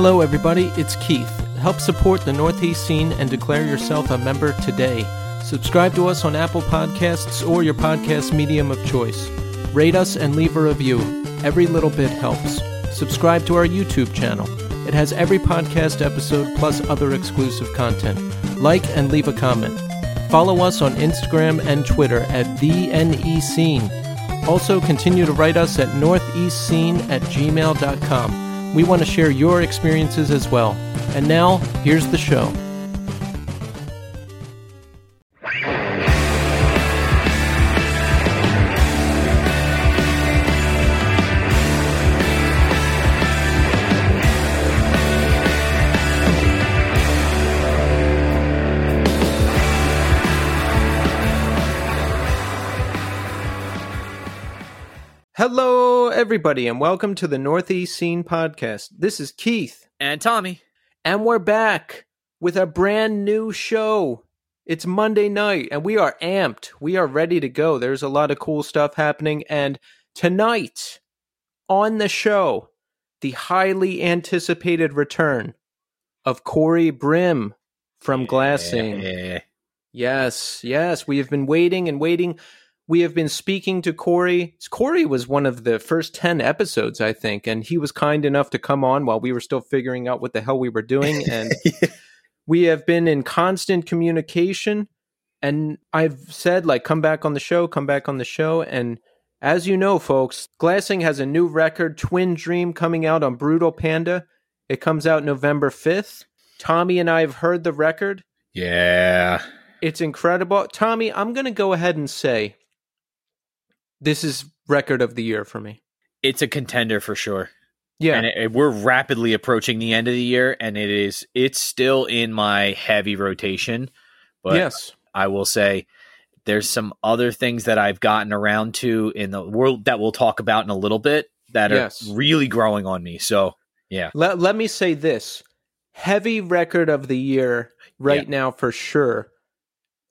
Hello, everybody. It's Keith. Help support the Northeast scene and declare yourself a member today. Subscribe to us on Apple Podcasts or your podcast medium of choice. Rate us and leave a review. Every little bit helps. Subscribe to our YouTube channel. It has every podcast episode plus other exclusive content. Like and leave a comment. Follow us on Instagram and Twitter at the NE Scene. Also, continue to write us at northeastscene at gmail.com. We want to share your experiences as well. And now, here's the show. Everybody, and welcome to the Northeast Scene Podcast. This is Keith, And Tommy. and we're back with a brand new show. It's Monday night, and we are amped. We are ready to go. There's a lot of cool stuff happening, and tonight on the show, the highly anticipated return of Cory Brim from Glassing. Yeah. Yes, yes. We have been waiting and waiting. We have been speaking to Cory. Cory was one of the first 10 episodes, I think, and he was kind enough to come on while we were still figuring out what the hell we were doing. And we have been in constant communication. And I've said, like, come back on the show, come back on the show. And as you know, folks, Glassing has a new record, Twin Dream, coming out on Brutal Panda. It comes out November 5th. Tommy and I have heard the record. yeah. It's incredible. Tommy, I'm going to go ahead and say this is record of the year for me. It's a contender for sure. Yeah. And it, it- we're rapidly approaching the end of the year and it is it's still in my heavy rotation. But yes. I will say there's some other things that I've gotten around to in the world that we'll talk about in a little bit that are really growing on me. So, yeah, Let, let me say this heavy record of the year right Yeah. now for sure.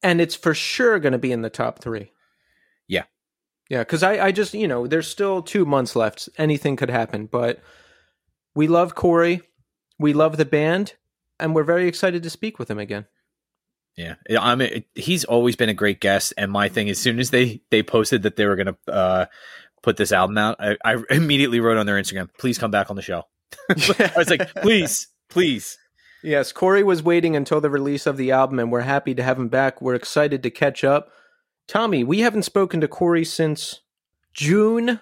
And it's for sure going to be in the top three. Yeah. Yeah. Cause I, I just, you know, there's still two months left. Anything could happen. But we love Cory. We love the band. And we're very excited to speak with him again. Yeah, I'm. He's always been a great guest, and my thing, as soon as they they posted that they were gonna uh, put this album out, I, I immediately wrote on their Instagram, "Please come back on the show." I was like, "Please, please." Yes, Cory was waiting until the release of the album, and we're happy to have him back. We're excited to catch up. Tommy, we haven't spoken to Cory since June.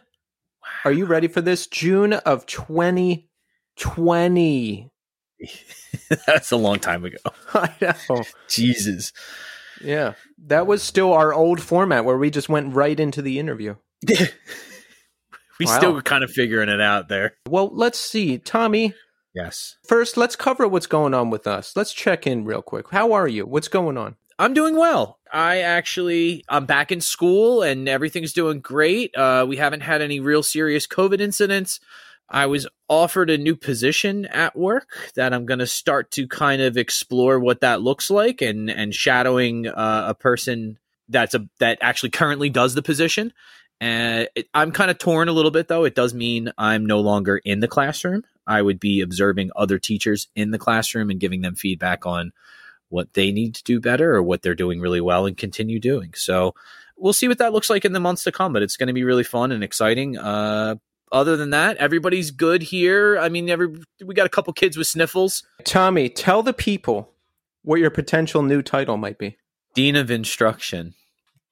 Are you ready for this? June of 2020. That's a long time ago. I know. Jesus. Yeah. That was still our old format where we just went right into the interview. we Wow. still were kind of figuring it out there. Well, let's see. Tommy, Yes, first, let's cover what's going on with us. Let's check in real quick. How are you? What's going on? I'm doing well. I actually I'm back in school and everything's doing great. Uh, we haven't had any real serious COVID incidents. I was offered a new position at work that I'm going to start to kind of explore what that looks like and and shadowing uh, a person that's a that actually currently does the position. And it, I'm kind of torn a little bit though. It does mean I'm no longer in the classroom. I would be observing other teachers in the classroom and giving them feedback on what they need to do better or what they're doing really well and continue doing. So we'll see what that looks like in the months to come, but it's going to be really fun and exciting. Uh, other than that, everybody's good here. I mean, every we got a couple kids with sniffles. Tommy, tell the people what your potential new title might be. Dean of instruction.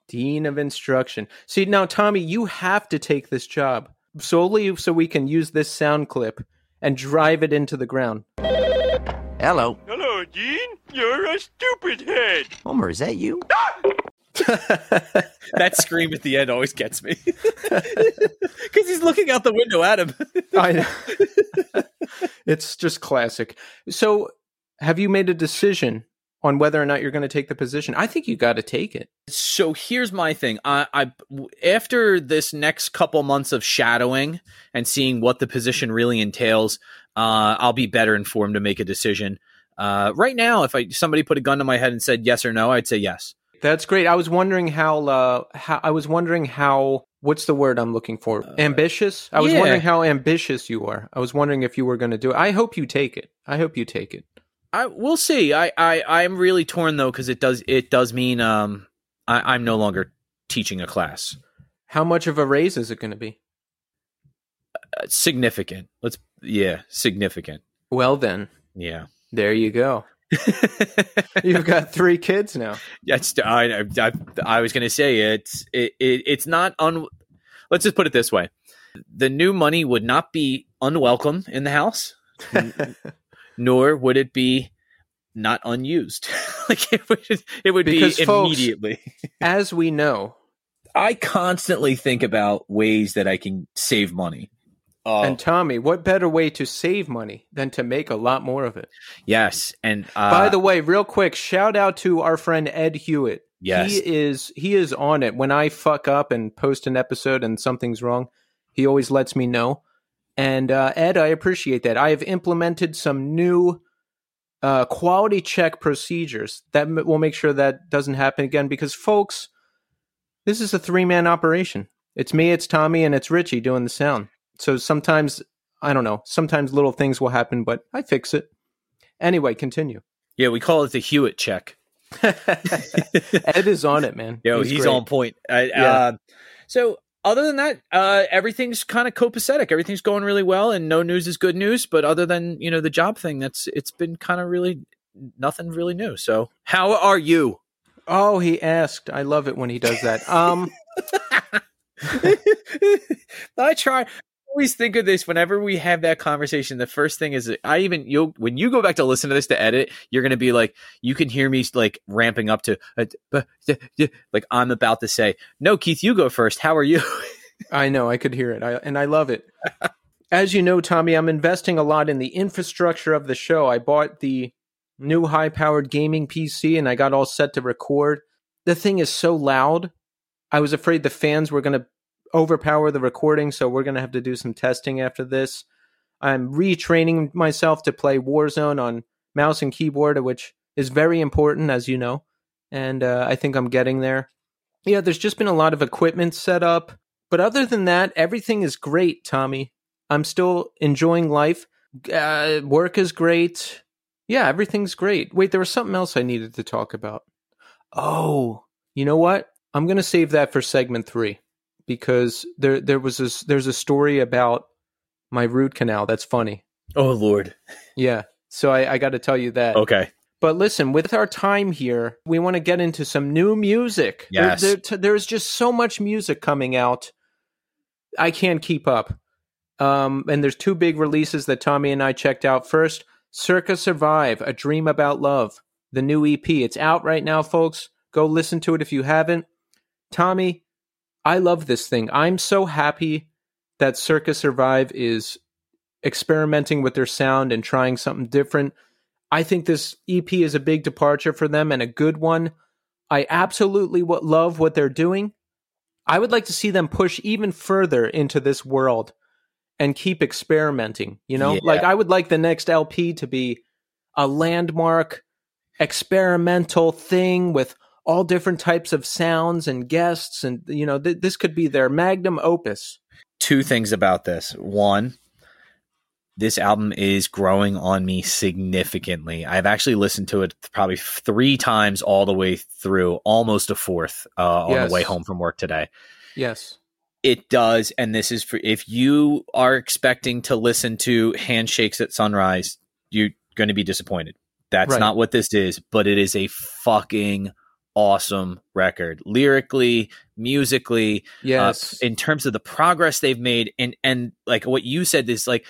Dean of Instruction. See, now, Tommy, you have to take this job solely so we can use this sound clip and drive it into the ground. Hello. Hello, Dean. You're a stupid head. Homer, is that you? That scream at the end always gets me because he's looking out the window at him. I know. it's just classic. So, have you made a decision on whether or not you're going to take the position? I think you got to take it. so here's my thing. I, I after this next couple months of shadowing and seeing what the position really entails, uh, I'll be better informed to make a decision. Uh, right now, if I somebody put a gun to my head and said yes or no, I'd say yes. That's great. I was wondering how. Uh, how I was wondering how. What's the word I'm looking for? ambitious. I was Uh, yeah. wondering how ambitious you are. I was wondering if you were going to do it. I hope you take it. I hope you take it. I we'll see. I I I'm really torn though because it does it does mean um I, I'm no longer teaching a class. How much of a raise is it going to be? Uh, significant. Let's yeah, significant. Well, then Yeah. There you go. You've got three kids now. That's I, I, I was going to say it's it, it it's not un. Let's just put it this way: the new money would not be unwelcome in the house, nor would it be not unused. like it would it would Because, be folks- immediately. As we know, I constantly think about ways that I can save money. Oh, and Tommy, what better way to save money than to make a lot more of it? yes, and uh, By the way, real quick, shout out to our friend Ed Hewitt. Yes. He is he is on it. When I fuck up and post an episode and something's wrong, he always lets me know. And uh, Ed, I appreciate that. I have implemented some new uh, quality check procedures that m- will make sure that doesn't happen again. Because folks, this is a three man operation. It's me, it's Tommy, and it's Richie doing the sound. So sometimes I don't know. Sometimes little things will happen, but I fix it. Anyway, continue. yeah, we call it the Hewitt check. Ed is on it, man. Yo, he's, great. on point. I, Yeah. uh, so other than that, uh, everything's kind of copacetic. Everything's going really well, and no news is good news. But other than you know the job thing, that's it's been kind of really nothing really new. So how are you? Oh, he asked. I love it when he does that. Um, I try. Always think of this whenever we have that conversation. The first thing is, I even you when you go back to listen to this to edit, you're gonna be like, you can hear me like ramping up to, uh, like I'm about to say, no, Keith, you go first. How are you? I know I could hear it, I, and I love it. As you know, Tommy, I'm investing a lot in the infrastructure of the show. I bought the new high-powered gaming PC, and I got all set to record. The thing is so loud. I was afraid the fans were going to overpower the recording, so we're going to have to do some testing after this. I'm retraining myself to play Warzone on mouse and keyboard, which is very important, as you know. And uh, I think I'm getting there. Yeah, there's just been a lot of equipment set up. But other than that, everything is great, Tommy. I'm still enjoying life. Uh, work is great. Yeah, everything's great. Wait, there was something else I needed to talk about. Oh, you know what? I'm going to save that for segment three because there there was this, there's a story about my root canal that's funny. oh Lord. Yeah, so I, I got to tell you that. Okay. But listen, with our time here, we want to get into some new music. There- Yes. there- t- there's just so much music coming out. I can't keep up. Um, and there's two big releases that Tommy and I checked out. First, Circa Survive, A Dream About Love, the new EP. It's out right now, folks. Go listen to it if you haven't. Tommy, I love this thing. I'm so happy that Circa Survive is experimenting with their sound and trying something different. I think this EP is a big departure for them and a good one. I absolutely love what they're doing. I would like to see them push even further into this world and keep experimenting, you know? Yeah. Like I would like the next LP to be a landmark experimental thing with all different types of sounds and guests and you know th- this could be their magnum opus. Two things about this. One, this album is growing on me significantly. I've actually listened to it probably three times all the way through, almost a fourth uh, on Yes. the way home from work today. Yes. It does, and this is for if you are expecting to listen to Handshakes at Sunrise, you're going to be disappointed. That's Right. not what this is, but it is a fucking awesome record. Lyrically, musically, Yes. uh, in terms of the progress they've made and and like what you said is like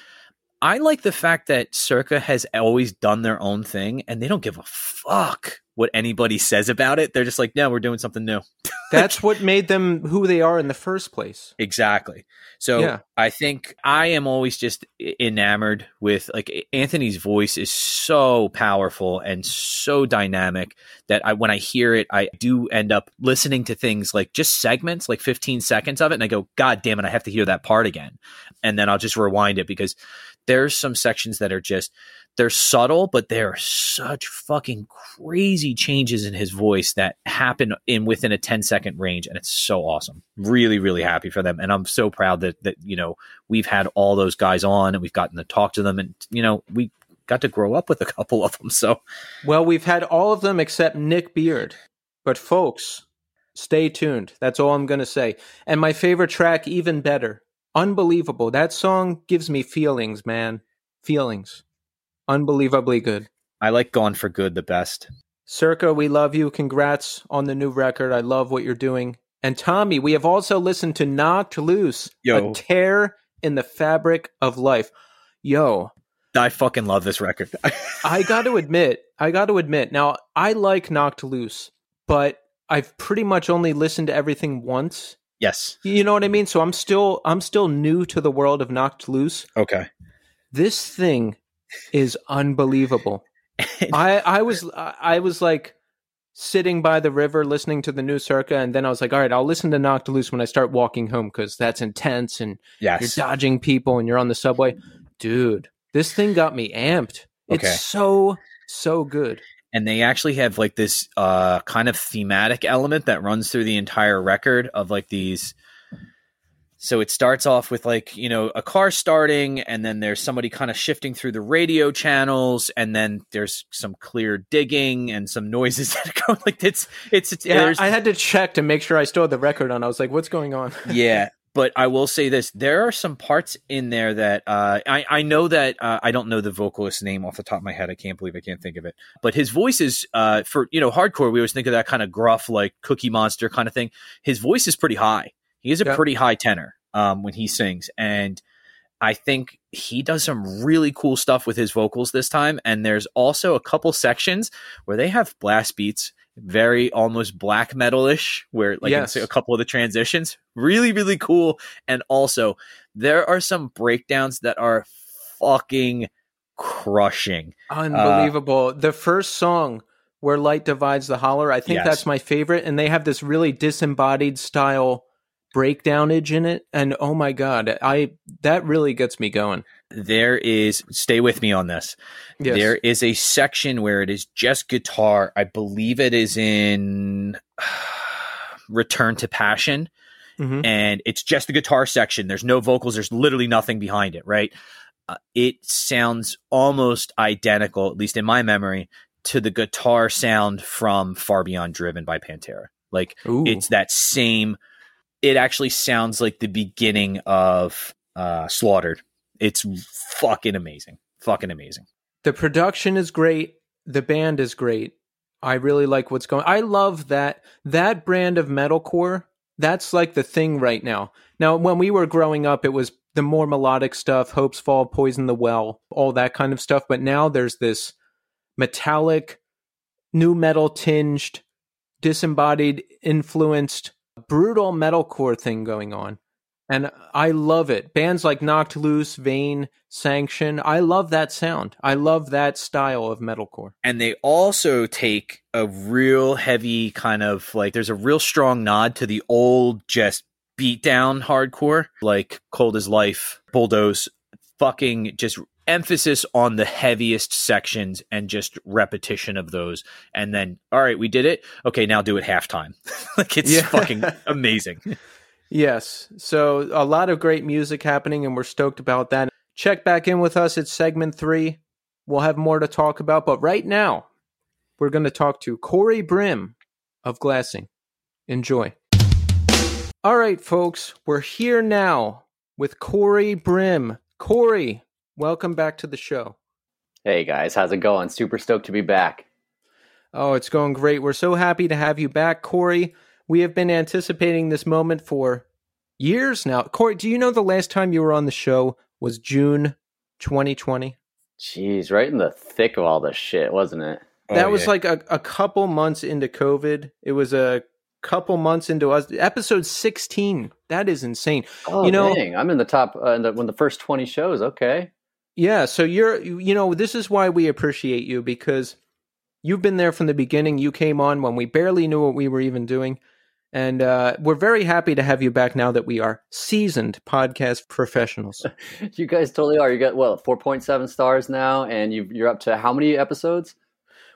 I like the fact that Circa has always done their own thing and they don't give a fuck what anybody says about it. They're just like, no, we're doing something new. That's what made them who they are in the first place. Exactly. So Yeah. I think I am always just enamored with like Anthony's voice is so powerful and so dynamic that I when I hear it, I do end up listening to things like just segments, like 15 seconds of it, and I go, God damn it, I have to hear that part again. And then I'll just rewind it because there's some sections that are just they're subtle, but they're such fucking crazy changes in his voice that happen in within a 10 second range. And it's so awesome. Really, really happy for them. And I'm so proud that, that, you know, we've had all those guys on and we've gotten to talk to them. And, you know, we got to grow up with a couple of them. So, Well, we've had all of them except Nick Beard. But folks, stay tuned. That's all I'm going to say. And my favorite track, even better. Unbelievable. That song gives me feelings, man. Feelings. Unbelievably good. I like Gone for Good the best. Circa, we love you. Congrats on the new record. I love what you're doing. And Tommy, we have also listened to Knocked Loose, Yo. a tear in the fabric of life. Yo, I fucking love this record. I got to admit, I got to admit. Now, I like Knocked Loose, but I've pretty much only listened to everything once. yes. You know what I mean? So I'm still I'm still new to the world of Knocked Loose. Okay. This thing is unbelievable. I I was I was like sitting by the river listening to the new Circa, and then I was like, all right, I'll listen to Knocked Loose when I start walking home because that's intense and yes. you're dodging people and you're on the subway. Dude, this thing got me amped. Okay. It's so so good. and they actually have like this uh kind of thematic element that runs through the entire record of like these so it starts off with like you know a car starting and then there's somebody kind of shifting through the radio channels and then there's some clear digging and some noises that go like it's it's, it's Yeah, I had to check to make sure I still had the record on. I was like, what's going on? yeah but i will say this there are some parts in there that uh, I, I know that uh, i don't know the vocalist's name off the top of my head i can't believe i can't think of it but his voice is uh, for you know hardcore we always think of that kind of gruff like cookie monster kind of thing his voice is pretty high he is a Yeah. pretty high tenor um, when he sings and i think he does some really cool stuff with his vocals this time and there's also a couple sections where they have blast beats very almost black metal-ish where like Yes. a couple of the transitions really really cool and also there are some breakdowns that are fucking crushing Unbelievable. the first song where light divides the holler, I think Yes. that's my favorite. And they have this really disembodied style breakdownage in it. And oh my god, I that really gets me going. there is stay with me on this Yes. there is a section where it is just guitar i believe it is in return to passion Mhm. and it's just the guitar section. There's no vocals. There's literally nothing behind it. Right? Uh, it sounds almost identical, at least in my memory, to the guitar sound from Far Beyond Driven by Pantera. Like Ooh. it's that same. It actually sounds like the beginning of uh, Slaughtered. It's fucking amazing. Fucking amazing. The production is great. The band is great. I really like what's going. I love that that brand of metalcore. That's like the thing right now. Now, when we were growing up, it was the more melodic stuff, Hopes Fall, Poison the Well, all that kind of stuff. But now there's this metallic, new metal tinged, disembodied, influenced, brutal metalcore thing going on. And I love it. Bands like Knocked Loose, Vein, Sanction. I love that sound. I love that style of metalcore. and they also take a real heavy kind of like there's a real strong nod to the old just beat down hardcore like cold as life bulldoze fucking just emphasis on the heaviest sections and just repetition of those and then all right we did it okay now do it halftime like it's Yeah. fucking amazing Yes. So a lot of great music happening, and we're stoked about that. Check back in with us at segment three. We'll have more to talk about. But right now, we're going to talk to Cory Brim of Glassing. Enjoy. All right, folks, we're here now with Cory Brim. Cory, welcome back to the show. Hey guys, how's it going? Super stoked to be back. Oh, it's going great. We're so happy to have you back, Cory. We have been anticipating this moment for years now. Cory, do you know the last time you were on the show was June 2020? Jeez, right in the thick of all this shit, wasn't it? that Oh, was yeah. like a, a couple months into COVID. It was a couple months into us. Episode 16. That is insane. Oh, You know- dang, I'm in the top uh, in the, when the first 20 shows. Okay, Yeah, so you're you know, this is why we appreciate you because you've been there from the beginning. You came on when we barely knew what we were even doing. And uh, we're very happy to have you back now that we are seasoned podcast professionals. You guys totally are. You got what four point seven stars now, and you you're up to how many episodes?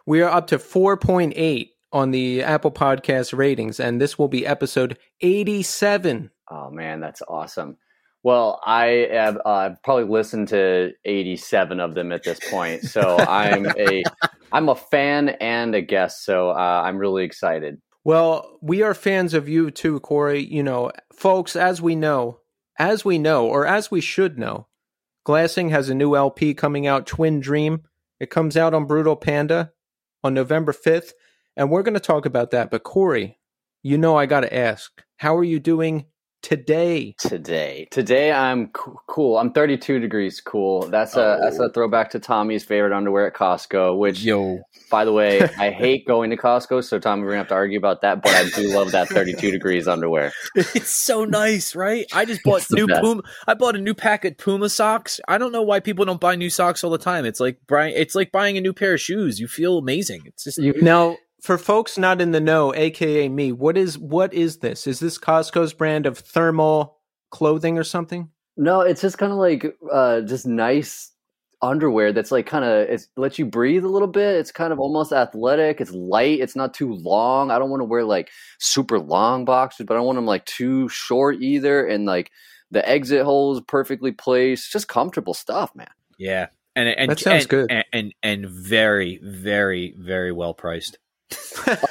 we are up to 4.8 on the Apple Podcast ratings, and this will be episode 87. Oh man, that's awesome. Well, I have uh, probably listened to 87 of them at this point, so I'm a I'm a fan and a guest, so uh, I'm really excited. Well, we are fans of you too, Cory. You know, folks, as we know, as we know, or as we should know, Glassing has a new LP coming out, Twin Dream. It comes out on Brutal Panda on November 5th, and we're going to talk about that. But Cory, you know I got to ask, how are you doing today? Today, today I'm co- cool. I'm 32 degrees cool. That's a oh. that's a throwback to Tommy's favorite underwear at Costco. Which, Yo, by the way, I hate going to Costco, so Tommy, we're gonna have to argue about that. But I do love that 32 degrees underwear. it's so nice, right? I just bought It's new. Puma. I bought a new pack of Puma socks. I don't know why people don't buy new socks all the time. It's like buying. It's like buying a new pair of shoes. You feel amazing. It's just You, Now, for folks not in the know, aka me, what is what is this? Is this Costco's brand of thermal clothing or something? No, it's just kind of like uh, just nice underwear that's like kind of it lets you breathe a little bit. It's kind of almost athletic. It's light. It's not too long. I don't want to wear like super long boxers, but I don't want them like too short either. And like the exit hole is perfectly placed. Just comfortable stuff, man. yeah, and and That sounds and, good. And, and and very very very well priced.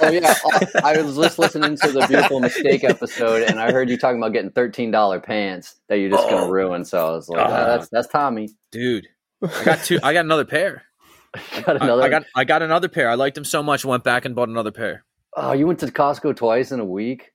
Oh yeah, I was just listening to the beautiful mistake episode, and I heard you talking about getting thirteen dollar pants that you're just gonna Oh. ruin. So I was like, "Ah, that's that's Tommy. dude. I got two. I got another pair. Got I, another. I got I got another pair. I liked them so much. Went back and bought another pair. oh, you went to Costco twice in a week.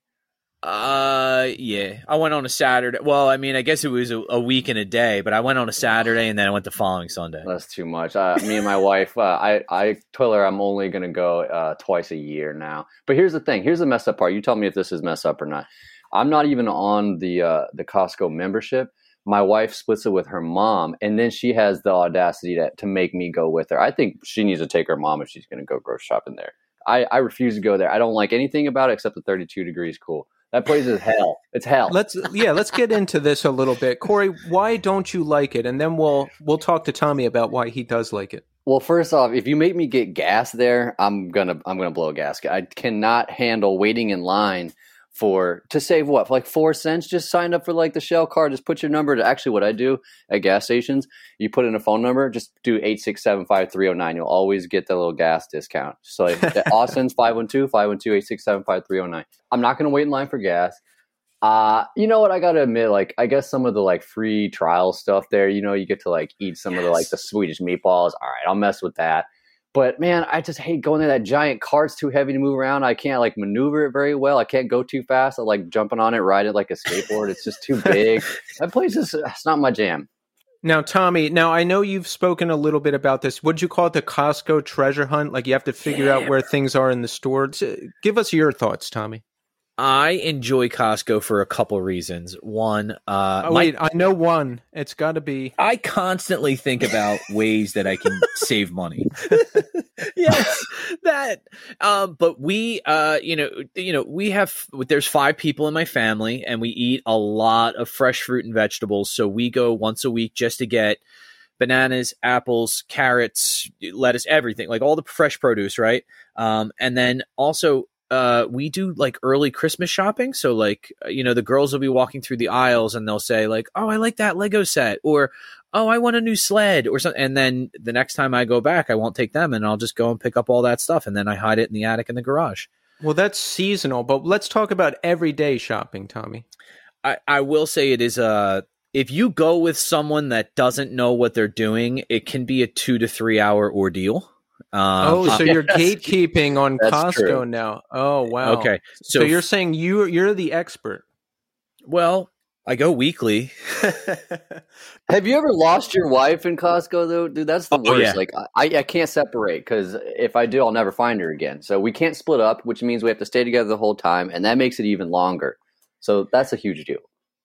Uh, yeah. I went on a Saturday. Well, I mean, I guess it was a, a week and a day, but I went on a Saturday and then I went the following Sunday. That's too much. Uh, me and my wife, uh, I, I told her I'm only going to go uh, twice a year now. But here's the thing. Here's the messed up part. You tell me if this is messed up or not. I'm not even on the uh, the Costco membership. My wife splits it with her mom, and then she has the audacity to, to make me go with her. I think she needs to take her mom if she's going to go grocery shopping there. I, I refuse to go there. I don't like anything about it except the 32 degrees cool. That place is hell. It's hell. Let's yeah, let's get into this a little bit. Cory, why don't you like it? And then we'll we'll talk to Tommy about why he does like it. Well, first off, if you make me get gas there, I'm gonna I'm gonna blow a gasket. I cannot handle waiting in line for to save what for like four cents. Just sign up for like the Shell card. Just put your number to actually what I do at gas stations. You put in a phone number. Just do eight six seven five three zero nine. You'll always get the little gas discount. So like Austin's 512-512-867-5309. I'm not gonna wait in line for gas. Uh, you know what? I gotta admit, like, I guess some of the like free trial stuff there, you know, you get to like eat some of the like the Swedish meatballs. All right, I'll mess with that. But man, I just hate going there. That giant cart's too heavy to move around. I can't like maneuver it very well. I can't go too fast. I like jumping on it, ride it like a skateboard. It's just too big. that place is it's not my jam. Now, Tommy, now I know you've spoken a little bit about this. Would you call it the Costco treasure hunt? Like you have to figure out where things are in the store. Give us your thoughts, Tommy. I enjoy Costco for a couple reasons. One, uh, Oh, my- wait, I know one. It's got to be. I constantly think about ways that I can save money. yes, that. Um, but we, uh, you know, you know, we have. There's five people in my family, and we eat a lot of fresh fruit and vegetables. So we go once a week just to get bananas, apples, carrots, lettuce, everything, like all the fresh produce, right? Um, and then also uh, we do like early Christmas shopping. So like, uh, you know, the girls will be walking through the aisles and they'll say like, "Oh, I like that Lego set," or "Oh, I want a new sled," or something. And then the next time I go back, I won't take them, and I'll just go and pick up all that stuff, and then I hide it in the attic in the garage. Well, that's seasonal, but let's talk about everyday shopping, Tommy. I, I will say it is a. If you go with someone that doesn't know what they're doing, it can be a two to three hour ordeal. Um, oh, so you're yes. gatekeeping on That's Costco true. now. Oh, wow. okay. So, So, you're saying you you're the expert. well, I go weekly. Have you ever lost your wife in Costco though, dude? That's the Oh, worst. yeah. Like I, I can't separate because if I do, I'll never find her again. So we can't split up, which means we have to stay together the whole time, and that makes it even longer. So that's a huge deal.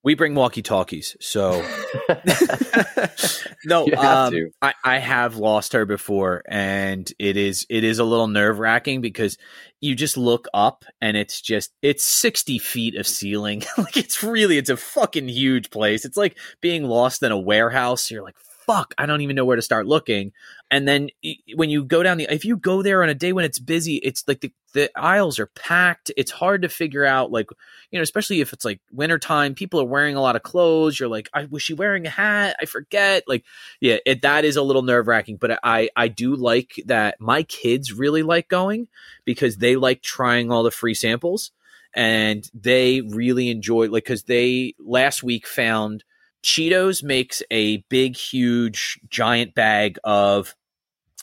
We bring walkie talkies, so no. Have um. I, I have lost her before, and it is it is a little nerve wracking because you just look up and it's just it's sixty feet of ceiling. like it's really it's a fucking huge place. It's like being lost in a warehouse. You're like, fuck, I don't even know where to start looking. And then when you go down the, if you go there on a day when it's busy, it's like the, the aisles are packed. It's hard to figure out, like, you know, especially if it's like wintertime, people are wearing a lot of clothes. You're like, I was she wearing a hat? I forget. Like, yeah, it, that is a little nerve wracking, but I, I do like that my kids really like going because they like trying all the free samples and they really enjoy, like, because they last week found Cheetos makes a big, huge, giant bag of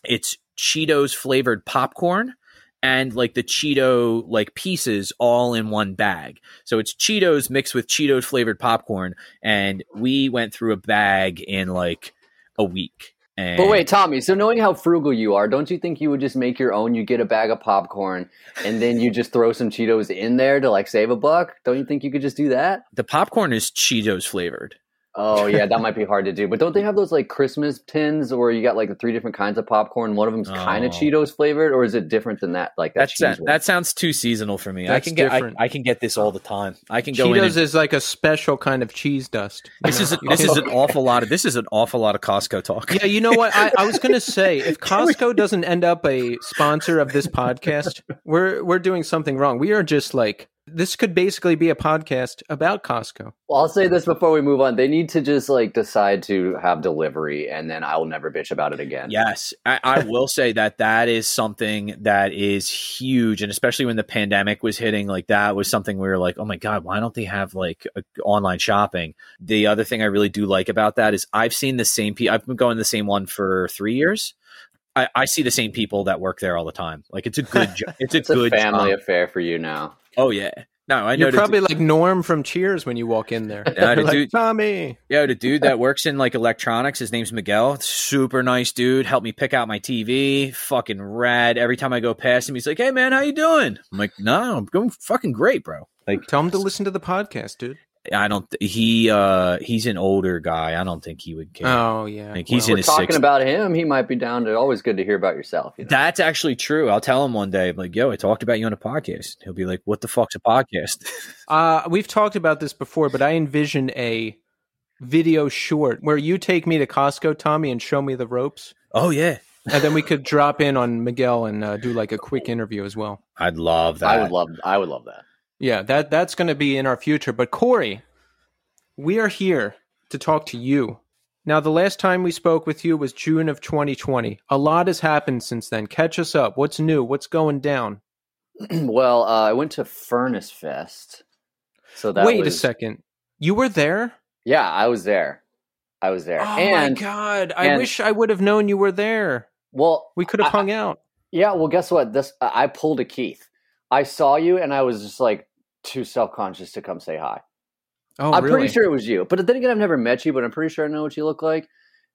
it's Cheetos flavored popcorn and like the Cheeto like pieces all in one bag. So it's Cheetos mixed with Cheetos flavored popcorn, and we went through a bag in like a week. And But wait, Tommy. So knowing how frugal you are, don't you think you would just make your own? You get a bag of popcorn, and then you just throw some Cheetos in there to like save a buck. Don't you think you could just do that? the popcorn is Cheetos flavored. Oh yeah, that might be hard to do. But don't they have those like Christmas tins, or you got like the three different kinds of popcorn? One of them's kind Oh. of Cheetos flavored, or is it different than that? Like that That's that, that sounds too seasonal for me. I can get I. I can get this all the time. I can go in. Cheetos And, is like a special kind of cheese dust. this know? is a, this is an awful lot of this is an awful lot of Costco talk. Yeah, you know what? I, I was going to say if Costco doesn't end up a sponsor of this podcast, we're we're doing something wrong. We are just like this could basically be a podcast about Costco. Well, I'll say this before we move on. They need to just like decide to have delivery, and then I will never bitch about it again. Yes, I, I will say that that is something that is huge, and especially when the pandemic was hitting, like that was something we were like, oh my god, why don't they have like a, online shopping? The other thing I really do like about that is I've seen the same people. I've been going to the same one for three years. I, I see the same people that work there all the time. Like it's a good, jo- it's a It's a good family job. affair for you now. Oh yeah, no, I know. You're probably like Norm from Cheers when you walk in there. Yeah, the like, dude- Tommy. Yeah, the dude that works in like electronics, his name's Miguel. Super nice dude. Helped me pick out my TV. Fucking rad. Every time I go past him, he's like, "Hey man, how you doing?" I'm like, "No, I'm going fucking great, bro." Like, Tell him to listen to the podcast, dude. I don't. Th- he uh, he's an older guy. I don't think he would care. Oh yeah. Like, he's Well, in We're his talking 60s. about him. He might be down to. Always good to hear about yourself. You know? That's actually true. I'll tell him one day. I'm like, "Yo, I talked about you on a podcast." He'll be like, "What the fuck's a podcast?" Uh, we've talked about this before, but I envision a video short where you take me to Costco, Tommy, and show me the ropes, oh yeah, and then we could drop in on Miguel and uh, do like a quick interview as well. I'd love that. I would love. I would love that. Yeah, that that's going to be in our future. But Cory, we are here to talk to you. Now, the last time we spoke with you was June of 2020. A lot has happened since then. Catch us up. What's new? What's going down? well, uh, I went to Furnace Fest. So that Wait a second. You were there? Yeah, I was there. I was there. Oh and my god! I and- wish I would have known you were there. well, We could have hung out. yeah. Well, guess what? This I pulled a Keith. I saw you, and I was just like too self conscious to come say hi. Oh, I'm really? pretty sure it was you. But then again, I've never met you, but I'm pretty sure I know what you look like.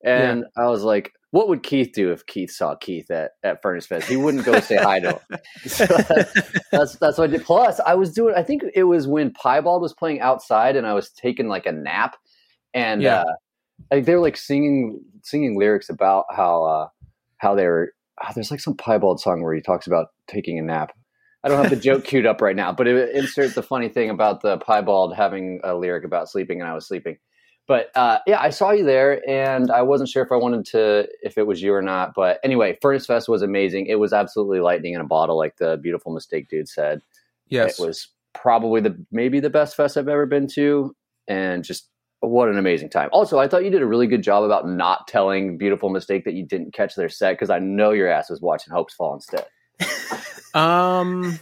And I was like, what would Keith do if Keith saw Keith at, at Furnace Fest? He wouldn't go say hi to him. So that's that's what I did. Plus, I was doing. I think it was when Piebald was playing outside, and I was taking like a nap, and Yeah. uh, like they were like singing singing lyrics about how uh, how they were. ah, there's like some Piebald song where he talks about taking a nap. I don't have the joke queued up right now, but it inserts the funny thing about the piebald having a lyric about sleeping and I was sleeping. But uh, yeah, I saw you there, and I wasn't sure if I wanted to, if it was you or not. But anyway, Furnace Fest was amazing. It was absolutely lightning in a bottle, like the beautiful mistake dude said. Yes. It was probably the maybe the best fest I've ever been to, and just what an amazing time. Also, I thought you did a really good job about not telling beautiful mistake that you didn't catch their set because I know your ass was watching Hopes Fall instead. Um.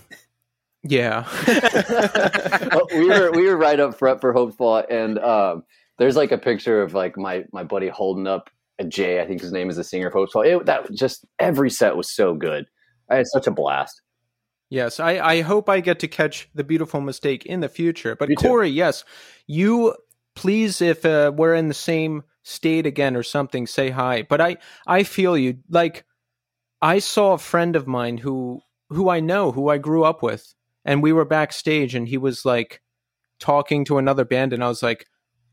Yeah. Well, we were we were right up front for Hopesfall, and um, there's like a picture of like my my buddy holding up a Jay. I think his name is the singer of Hopesfall. It, that just every set was so good. I had such a blast. Yes, I, I hope I get to catch the beautiful mistake in the future. But Me too. Cory, yes, you please, if uh, we're in the same state again or something, say hi. But I I feel you. Like I saw a friend of mine who who I know, who I grew up with, and we were backstage, and he was like talking to another band, and I was like,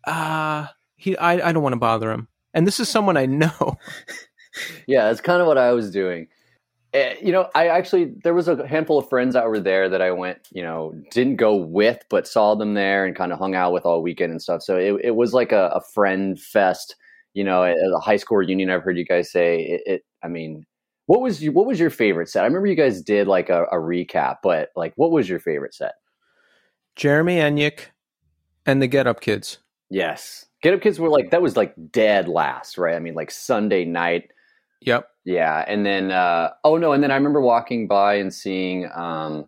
uh he I, I don't want to bother him. And this is someone I know. Yeah, that's kind of what I was doing. Eh, You know, I actually there was a handful of friends that were there that I went, you know, didn't go with, but saw them there and kind of hung out with all weekend and stuff. So it, it was like a, a friend fest. You know, a high school reunion. I've heard you guys say it. it I mean, what was you, what was your favorite set? I remember you guys did like a, a recap, but like, what was your favorite set? Jeremy Enigk and the Get Up Kids. Yes, Get Up Kids were like that was like dead last, right? I mean, like Sunday night. Yep. Yeah, and then uh, oh no, and then I remember walking by and seeing um,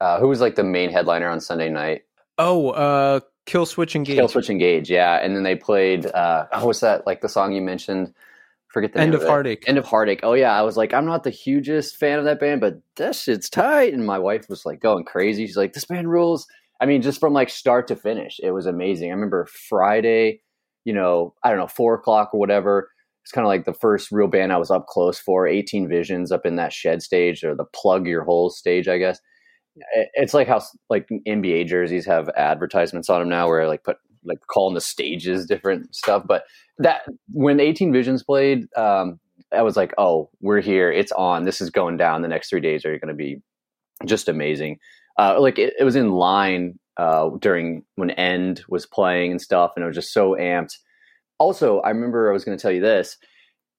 uh, who was like the main headliner on Sunday night. Oh, uh Killswitch Engage. Killswitch Engage, yeah, and then they played. Uh, oh, what's that? Like the song you mentioned? Forget the End of it. Heartache. End of Heartache. Oh yeah, I was like, I'm not the hugest fan of that band, but that shit's tight. And my wife was like going crazy. She's like, this band rules. I mean, just from like start to finish, it was amazing. I remember Friday, you know, I don't know, four o'clock or whatever. It's kind of like the first real band I was up close for. 18 Visions up in that shed stage or the plug your hole stage, I guess. It's like how like NBA jerseys have advertisements on them now, where like put like calling the stages different stuff. But that when 18 Visions played, um, I was like, oh, we're here. It's on. This is going down. The next three days are going to be just amazing. Uh, like it, it was in line uh, during when End was playing and stuff, and it was just so amped. Also, I remember I was going to tell you this.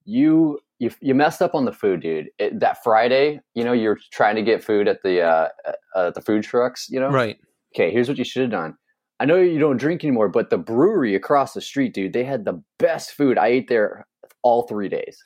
You you you messed up on the food, dude. It, that Friday, you know, you're trying to get food at the uh, uh, the food trucks. You know, Right. okay, here's what you should have done. I know you don't drink anymore, but the brewery across the street, dude, they had the best food. I ate there all three days.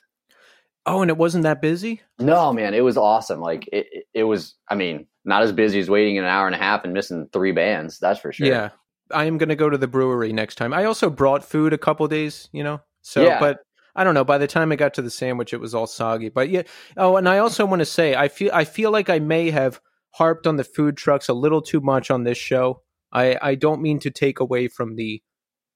Oh, and it wasn't that busy? No, man, it was awesome. Like it, it, was. I mean, not as busy as waiting an hour and a half and missing three bands. That's for sure. Yeah. I am going to go to the brewery next time. I also brought food a couple days, you know. So, Yeah. but I don't know, by the time I got to the sandwich it was all soggy. But yeah, oh, and I also want to say I feel I feel like I may have harped on the food trucks a little too much on this show. I I don't mean to take away from the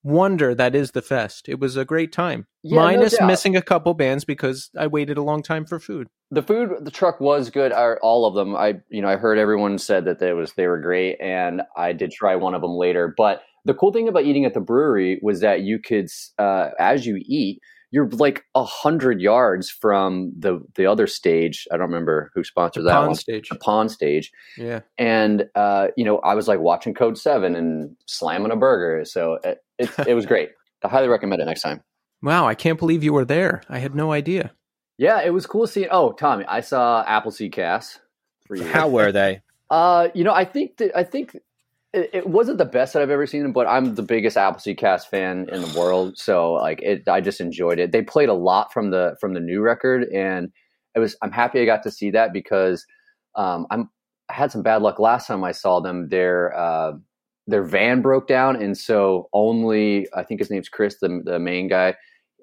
wonder that is the fest. It was a great time. Yeah, Minus doubt. missing a couple bands because I waited a long time for food. the food the truck was good are all of them i you know i heard everyone said that they was they were great and i did try one of them later but the cool thing about eating at the brewery was that you could uh, as you eat you're like a hundred yards from the the other stage i don't remember who sponsored that Pond one stage. the pond stage Yeah. and uh, you know i was like watching code 7 and slamming a burger so it, it, it was great i highly recommend it next time Wow, I can't believe you were there. I had no idea. yeah it was cool seeing oh tommy i saw appleseed cast for you How were they? Uh, you know, I think that I think it, it wasn't the best that I've ever seen, but I'm the biggest Appleseed Cast fan in the world, so like it, I just enjoyed it. They played a lot from the from the new record, and it was. I'm happy I got to see that because um, I'm I had some bad luck last time I saw them. Their uh, their van broke down, and so only I think his name's Chris, the the main guy.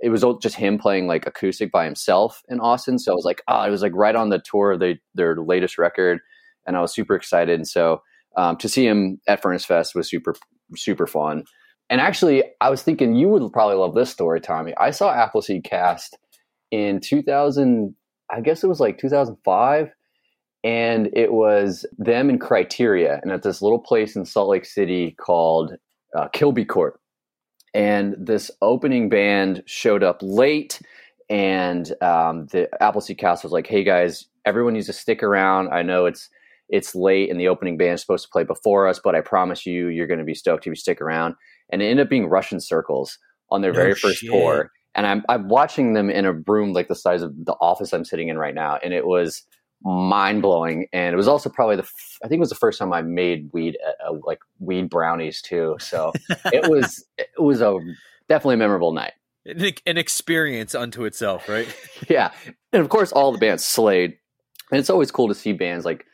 It was just him playing like acoustic by himself in Austin. So I was like, oh, it was like right on the tour of the, their latest record and I was super excited. And so um, to see him at Furnace Fest was super super fun. And actually, I was thinking you would probably love this story, Tommy. I saw Appleseed Cast in 2000. I guess it was like 2005, and it was them and Criteria, and at this little place in Salt Lake City called uh, Kilby Court. And this opening band showed up late, and um, the Appleseed Cast was like, "Hey guys, everyone needs to stick around. I know it's it's late and the opening band is supposed to play before us, but I promise you, you're going to be stoked if you stick around. And it ended up being Russian Circles on their No very first shit. tour. And I'm, I'm watching them in a room like the size of the office I'm sitting in right now. And it was mind blowing. And it was also probably the, f- I think it was the first time I made weed, uh, uh, like weed brownies too. So it was, it was a definitely a memorable night. An, an experience unto itself, right? yeah and of course all the bands slayed and it's always cool to see bands like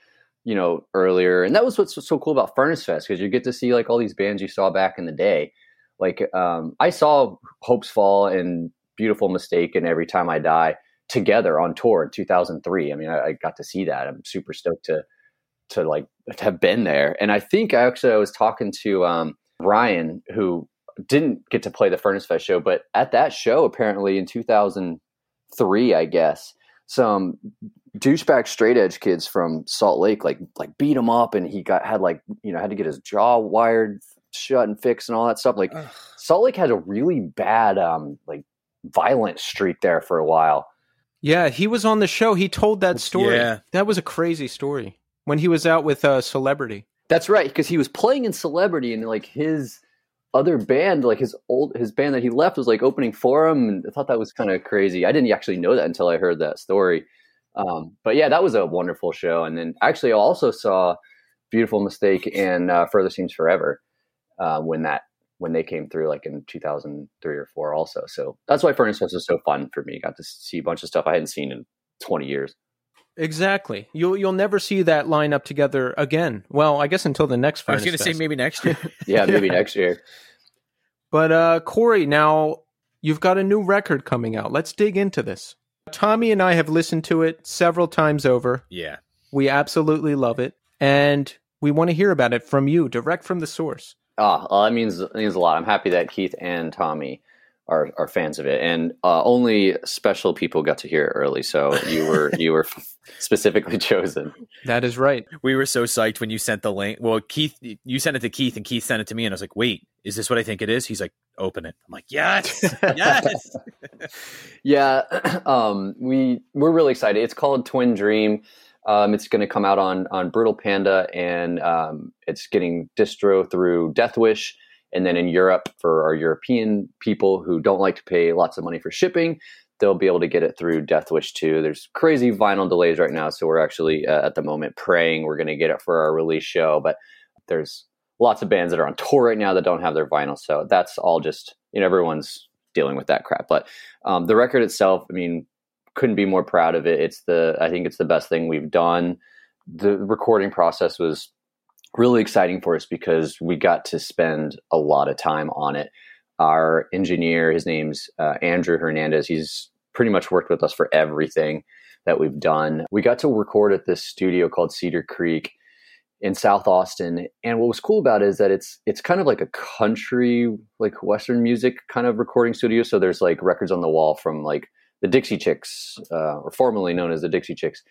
you know earlier. And that was what's so cool about furnace fest because you get to see like all these bands you saw back in the day. Like um, i saw hopes fall and beautiful mistake and every time i die together on tour in 2003 i mean I, I got to see that. I'm super stoked to to like to have been there. And i think i actually i was talking to um, ryan who didn't get to play the furnace fest show but at that show apparently in 2003 i guess some douchebag straight edge kids from Salt Lake like like beat him up and he got had like you know had to get his jaw wired shut and fixed and all that stuff. Like Ugh. Salt Lake had a really bad, um, like violent streak there for a while. Yeah, he was on the show. He told that story. Yeah. That was a crazy story when he was out with a celebrity. That's right, because he was playing in Celebrity, and like his other band, like his old his band that he left, was like opening for him, and I thought that was kind of crazy. I didn't actually know that until I heard that story. Um, but yeah, that was a wonderful show. And then actually, I also saw Beautiful Mistake and uh, Further Seems Forever uh, when that when they came through, like in 2003 or four, also. So that's why Furnace Fest was so fun for me. Got to see a bunch of stuff I hadn't seen in 20 years. Exactly. You'll you'll never see that line up together again. Well, I guess until the next I was going to say maybe next year. Yeah, maybe next year. But uh Cory, now you've got a new record coming out. Let's dig into this. Tommy and I have listened to it several times over. yeah. We absolutely love it. And we want to hear about it from you, direct from the source. Ah, well, that means that means a lot. I'm happy that Keith and Tommy are are fans of it, and uh, only special people got to hear it early. So you were you were specifically chosen. That is right. We were so psyched when you sent the link. Well, Keith, you sent it to Keith, and Keith sent it to me, and I was like, "Wait, is this what I think it is?" He's like, "Open it." I'm like, "Yes, yes." Yeah, um, we we're really excited. It's called Twin Dream. Um, it's going to come out on on Brutal Panda, and um, it's getting distro through Deathwish, and then in Europe for our European people who don't like to pay lots of money for shipping, they'll be able to get it through Deathwish too. There's crazy vinyl delays right now, so we're actually uh, at the moment praying we're going to get it for our release show, but there's lots of bands that are on tour right now that don't have their vinyl, so that's all just you know everyone's dealing with that crap, but um, the record itself, I mean, couldn't be more proud of it. It's the I think it's the best thing we've done. The recording process was really exciting for us because we got to spend a lot of time on it. Our engineer, his name's uh, Andrew Hernandez. He's pretty much worked with us for everything that we've done. We got to record at this studio called Cedar Creek in South Austin. And what was cool about it is that it's it's kind of like a country, like Western music kind of recording studio. So there's like records on the wall from like the Dixie Chicks, uh, or formerly known as the Dixie Chicks,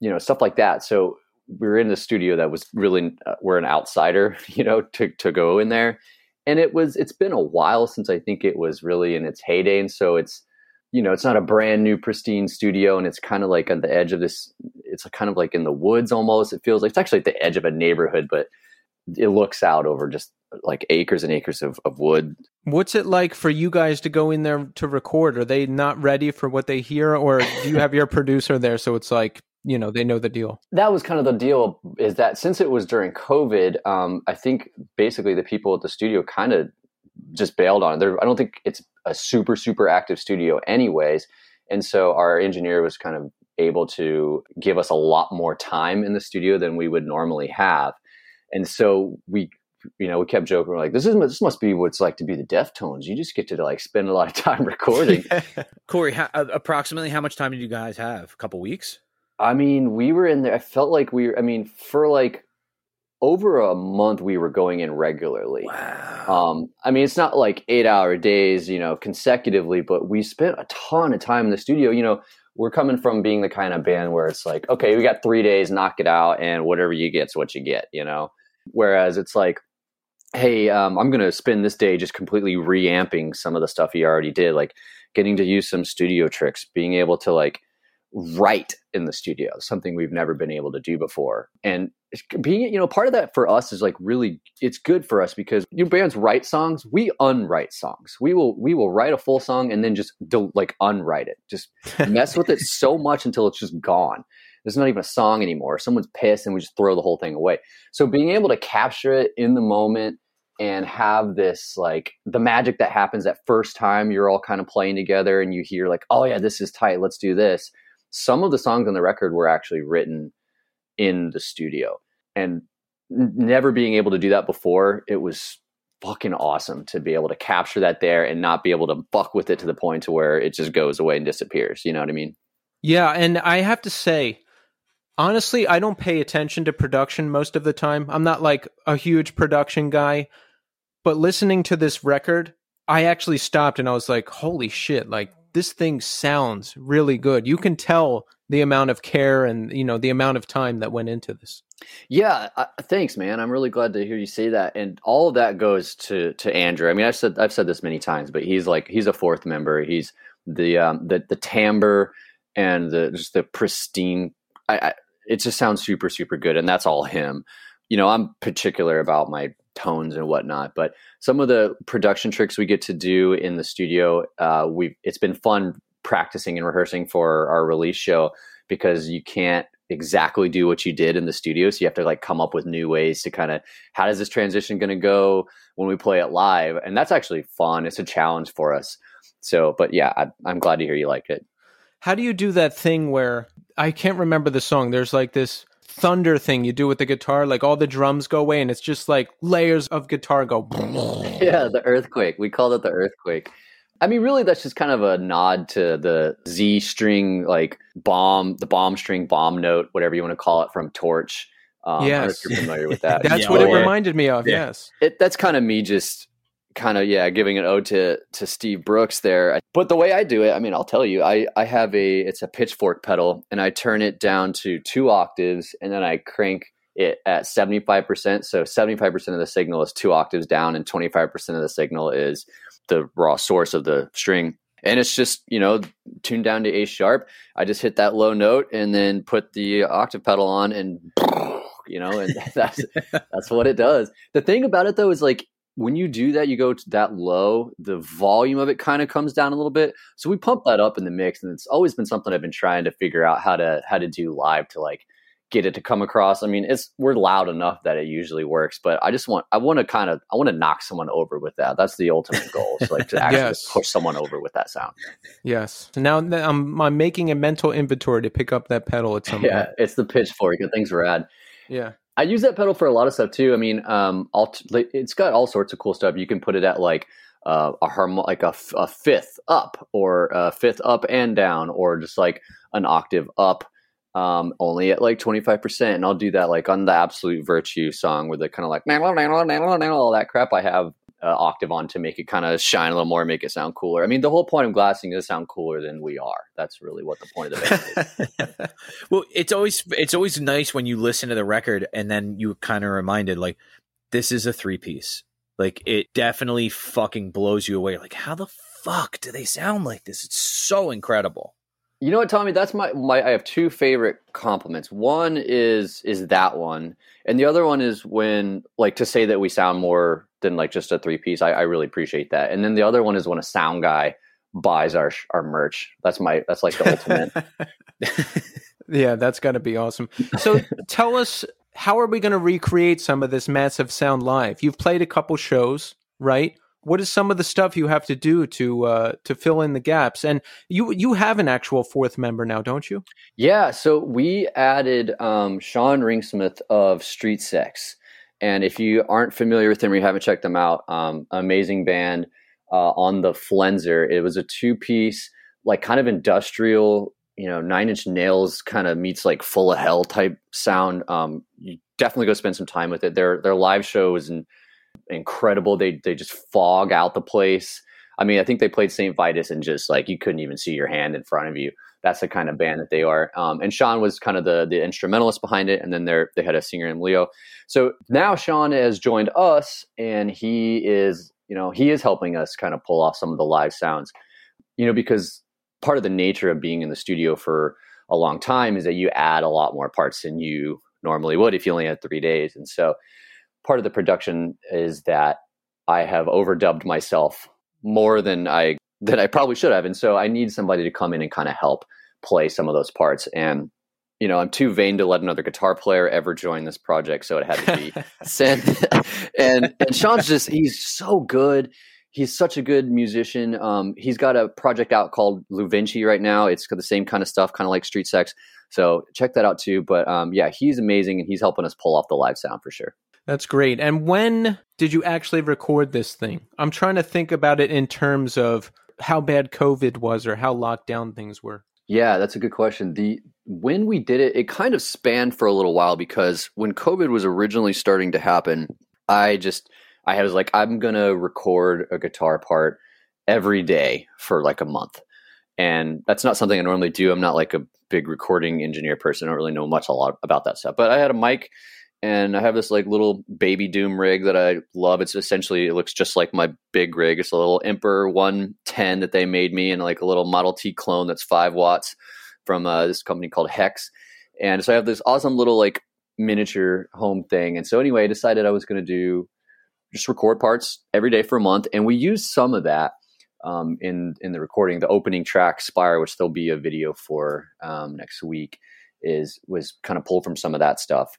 you know, stuff like that. So we were in the studio that was really uh, we're an outsider, you know, to to go in there, and it was it's been a while since I think it was really in its heyday, and so it's you know it's not a brand new pristine studio, and it's kind of like on the edge of this. It's kind of like in the woods almost. It feels like it's actually at the edge of a neighborhood, but it looks out over just like acres and acres of, of wood What's it like for you guys to go in there to record? Are they not ready for what they hear, or do you have your producer there so it's like you know they know the deal? that was kind of the deal is that since it was during covid um, i think basically the people at the studio kind of just bailed on it there, i don't think it's a super super active studio anyways and so our engineer was kind of able to give us a lot more time in the studio than we would normally have and so we you know we kept joking we're like this is this must be what it's like to be the deftones you just get to like spend a lot of time recording Cory, how, uh, approximately how much time did you guys have? A couple weeks? I mean, we were in there. I felt like we were, I mean, for like over a month, we were going in regularly. Wow. Um, I mean, it's not like eight hour days, you know, consecutively, but we spent a ton of time in the studio. You know, we're coming from being the kind of band where it's like, okay, we got three days, knock it out, and whatever you get's what you get, you know? Whereas it's like, hey, um, I'm going to spend this day just completely reamping some of the stuff he already did, like getting to use some studio tricks, being able to like write in the studio, something we've never been able to do before. And being, you know, part of that for us is like really, it's good for us because you know, bands write songs, we unwrite songs. We will, we will write a full song and then just do, like unwrite it, just mess with it so much until it's just gone. There's not even a song anymore. Someone's pissed and we just throw the whole thing away. So being able to capture it in the moment and have this like the magic that happens that first time you're all kind of playing together and you hear like, oh yeah, this is tight. Let's do this. Some of the songs on the record were actually written in the studio and never being able to do that before, it was fucking awesome to be able to capture that there and not be able to buck with it to the point to where it just goes away and disappears. You know what I mean? Yeah, and I have to say, honestly, I don't pay attention to production most of the time. I'm not like a huge production guy, but listening to this record, I actually stopped and I was like, holy shit, like this thing sounds really good. You can tell the amount of care and, you know, the amount of time that went into this. Yeah, thanks, man. I'm really glad to hear you say that. And all of that goes to to Andrew. I mean, I've said I've said this many times, but he's like he's a fourth member. He's the um, the the timbre and the just the pristine. I, I, it just sounds super super good, and that's all him. You know, I'm particular about my tones and whatnot, but some of the production tricks we get to do in the studio, uh, we it's been fun practicing and rehearsing for our release show because you can't exactly do what you did in the studio. So you have to like come up with new ways to kind of how does this transition going to go when we play it live? And that's actually fun. It's a challenge for us. So, but yeah, I, I'm glad to hear you like it. How do you do that thing where I can't remember the song? There's like this thunder thing you do with the guitar, like all the drums go away and it's just like layers of guitar go. Yeah, the earthquake. We called it the earthquake. I mean, really, that's just kind of a nod to the Z string, like bomb, the bomb string, bomb note, whatever you want to call it, from Torch. Um, yes, you're familiar with that. that's Yeah, what it reminded me of. Yeah. Yes. it, that's kind of me just kind of yeah giving an ode to to steve brooks there. But the way i do it i mean i'll tell you i i have a it's a pitchfork pedal and i turn it down to two octaves and then i crank it at 75% so 75% of the signal is two octaves down and 25% of the signal is the raw source of the string. And it's just you know tuned down to a sharp. I just hit that low note and then put the octave pedal on and you know and that's that's what it does. The thing about it though is like when you do that you go to that low the volume of it kind of comes down a little bit so we pump that up in the mix and it's always been something i've been trying to figure out how to how to do live to like get it to come across i mean it's we're loud enough that it usually works but i just want i want to kind of i want to knock someone over with that that's the ultimate goal is like to actually Yes. push someone over with that sound Yes. So now that I'm, I'm making a mental inventory to pick up that pedal at some yeah point. it's the pitchfork the thing's rad Yeah. I use that pedal for a lot of stuff too. I mean, um, like, it's got all sorts of cool stuff. You can put it at like uh, a harm, like a, f- a fifth up, or a fifth up and down, or just like an octave up, um, only at like twenty five percent. And I'll do that like on the Absolute Virtue song, where the kind of like all that crap I have uh, octave on to make it kind of shine a little more, make it sound cooler. I mean, the whole point of glassing is to sound cooler than we are. That's really what the point of the band is. well, it's always it's always nice when you listen to the record and then you kind of reminded like this is a three piece. Like it definitely fucking blows you away. Like how the fuck do they sound like this? It's so incredible. You know what, Tommy? That's my, my I have two favorite compliments. One is is that one, and the other one is when like to say that we sound more than like just a three piece. I, I really appreciate that. And then the other one is when a sound guy buys our our merch. That's my that's like the ultimate. Yeah, that's to be awesome. So tell us, how are we going to recreate some of this massive sound live? You've played a couple shows, right? What is some of the stuff you have to do to uh, to fill in the gaps? And you you have an actual fourth member now, don't you? Yeah, so we added um, Shaun Ringsmuth of Street Sects, and if you aren't familiar with him or you haven't checked them out, um, amazing band uh, on the Flenser. It was a two piece, like kind of industrial, you know, Nine Inch Nails kind of meets like Full of Hell type sound. Um, you definitely go spend some time with it. Their their live show is in, incredible. They they just fog out the place. I mean, I think they played St. Vitus and just like you couldn't even see your hand in front of you that's the kind of band that they are. Um, and Sean was kind of the the instrumentalist behind it, and then they they had a singer named Leo. So now Sean has joined us, and he is you know he is helping us kind of pull off some of the live sounds, you know, because part of the nature of being in the studio for a long time is that you add a lot more parts than you normally would if you only had three days, and so part of the production is that I have overdubbed myself more than I that I probably should have. And so I need somebody to come in and kind of help play some of those parts. And, you know, I'm too vain to let another guitar player ever join this project. So it had to be sent. and, and Sean's just, he's so good. He's such a good musician. Um, he's got a project out called Luvinci right now. It's got the same kind of stuff, kind of like Street Sects. So check that out too. But um, yeah, he's amazing and he's helping us pull off the live sound for sure. That's great. And when did you actually record this thing? I'm trying to think about it in terms of how bad COVID was or how locked down things were. Yeah, that's a good question. The when we did it, it kind of spanned for a little while because when COVID was originally starting to happen, I just I was like, I'm gonna record a guitar part every day for like a month. and that's not something I normally do. I'm not like a big recording engineer person. I don't really know much a lot about that stuff. But I had a mic and I have this like little baby doom rig that I love. It's essentially it looks just like my big rig. It's a little Emperor 110 that they made me, and like a little Model T clone that's five watts from uh, this company called Hex. And so I have this awesome little like miniature home thing. And so anyway, I decided I was going to do just record parts every day for a month, and we used some of that um, in in the recording. The opening track, Spire, which there'll be a video for um, next week, is was kind of pulled from some of that stuff.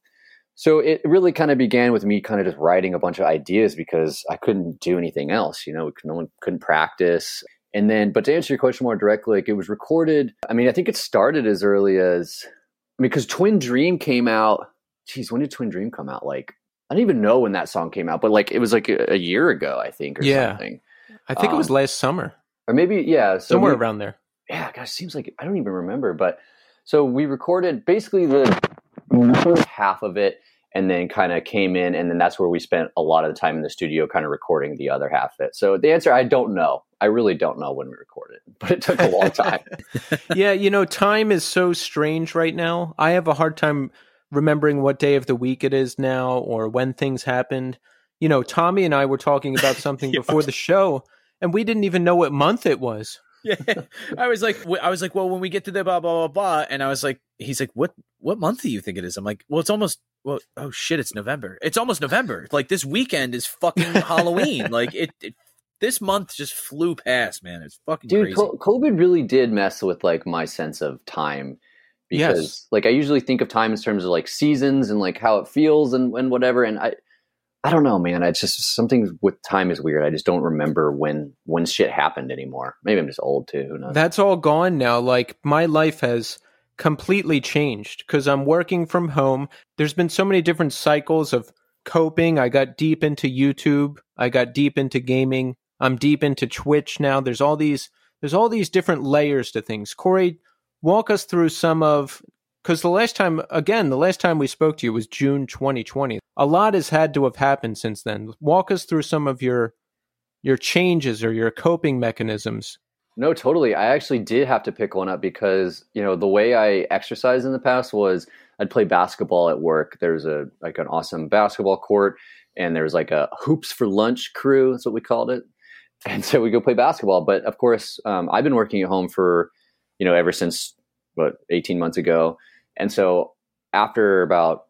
So it really kind of began with me kind of just writing a bunch of ideas because I couldn't do anything else. You know, no one couldn't practice. And then, but to answer your question more directly, like it was recorded. I mean, I think it started as early as I mean, because Twin Dream came out. Geez, when did Twin Dream come out? Like I don't even know when that song came out, but like it was like a, a year ago, I think, or Yeah. something. I think it was Um, last summer, Or maybe, yeah, so somewhere we- around there. yeah, gosh, it seems like I don't even remember. But so we recorded basically the Mm-hmm. first half of it and then kind of came in. And then that's where we spent a lot of the time in the studio kind of recording the other half of it. So the answer, I don't know. I really don't know when we recorded, but it took a long time. yeah, you know, time is so strange right now. I have a hard time remembering what day of the week it is now or when things happened. You know, Tommy and I were talking about something Yeah. before the show, and we didn't even know what month it was. Yeah, I was like, I was like, well, when we get to the blah blah blah blah, and I was like, he's like, what what month do you think it is? I'm like, well, it's almost, well, oh shit, it's November. It's almost November. Like this weekend is fucking Halloween. Like it, it, this month just flew past, man. It's fucking Dude, crazy. co- COVID really did mess with like my sense of time because Yes. like I usually think of time in terms of like seasons and like how it feels and, and whatever. And I, I don't know, man. I just something with time is weird. I just don't remember when when shit happened anymore. Maybe I'm just old too. Who knows? That's all gone now. Like my life has completely changed because I'm working from home. There's been so many different cycles of coping. I got deep into YouTube. I got deep into gaming. I'm deep into Twitch now. There's all these there's all these different layers to things. Cory, walk us through some of because the last time again, the last time we spoke to you was June 2020. A lot has had to have happened since then. Walk us through some of your your changes or your coping mechanisms. No, totally. I actually did have to pick one up because you know the way I exercised in the past was I'd play basketball at work. There's a like an awesome basketball court, and there's like a hoops for lunch crew. That's what we called it. And so we go play basketball. But of course, um, I've been working at home for you know ever since what 18 months ago. And so after about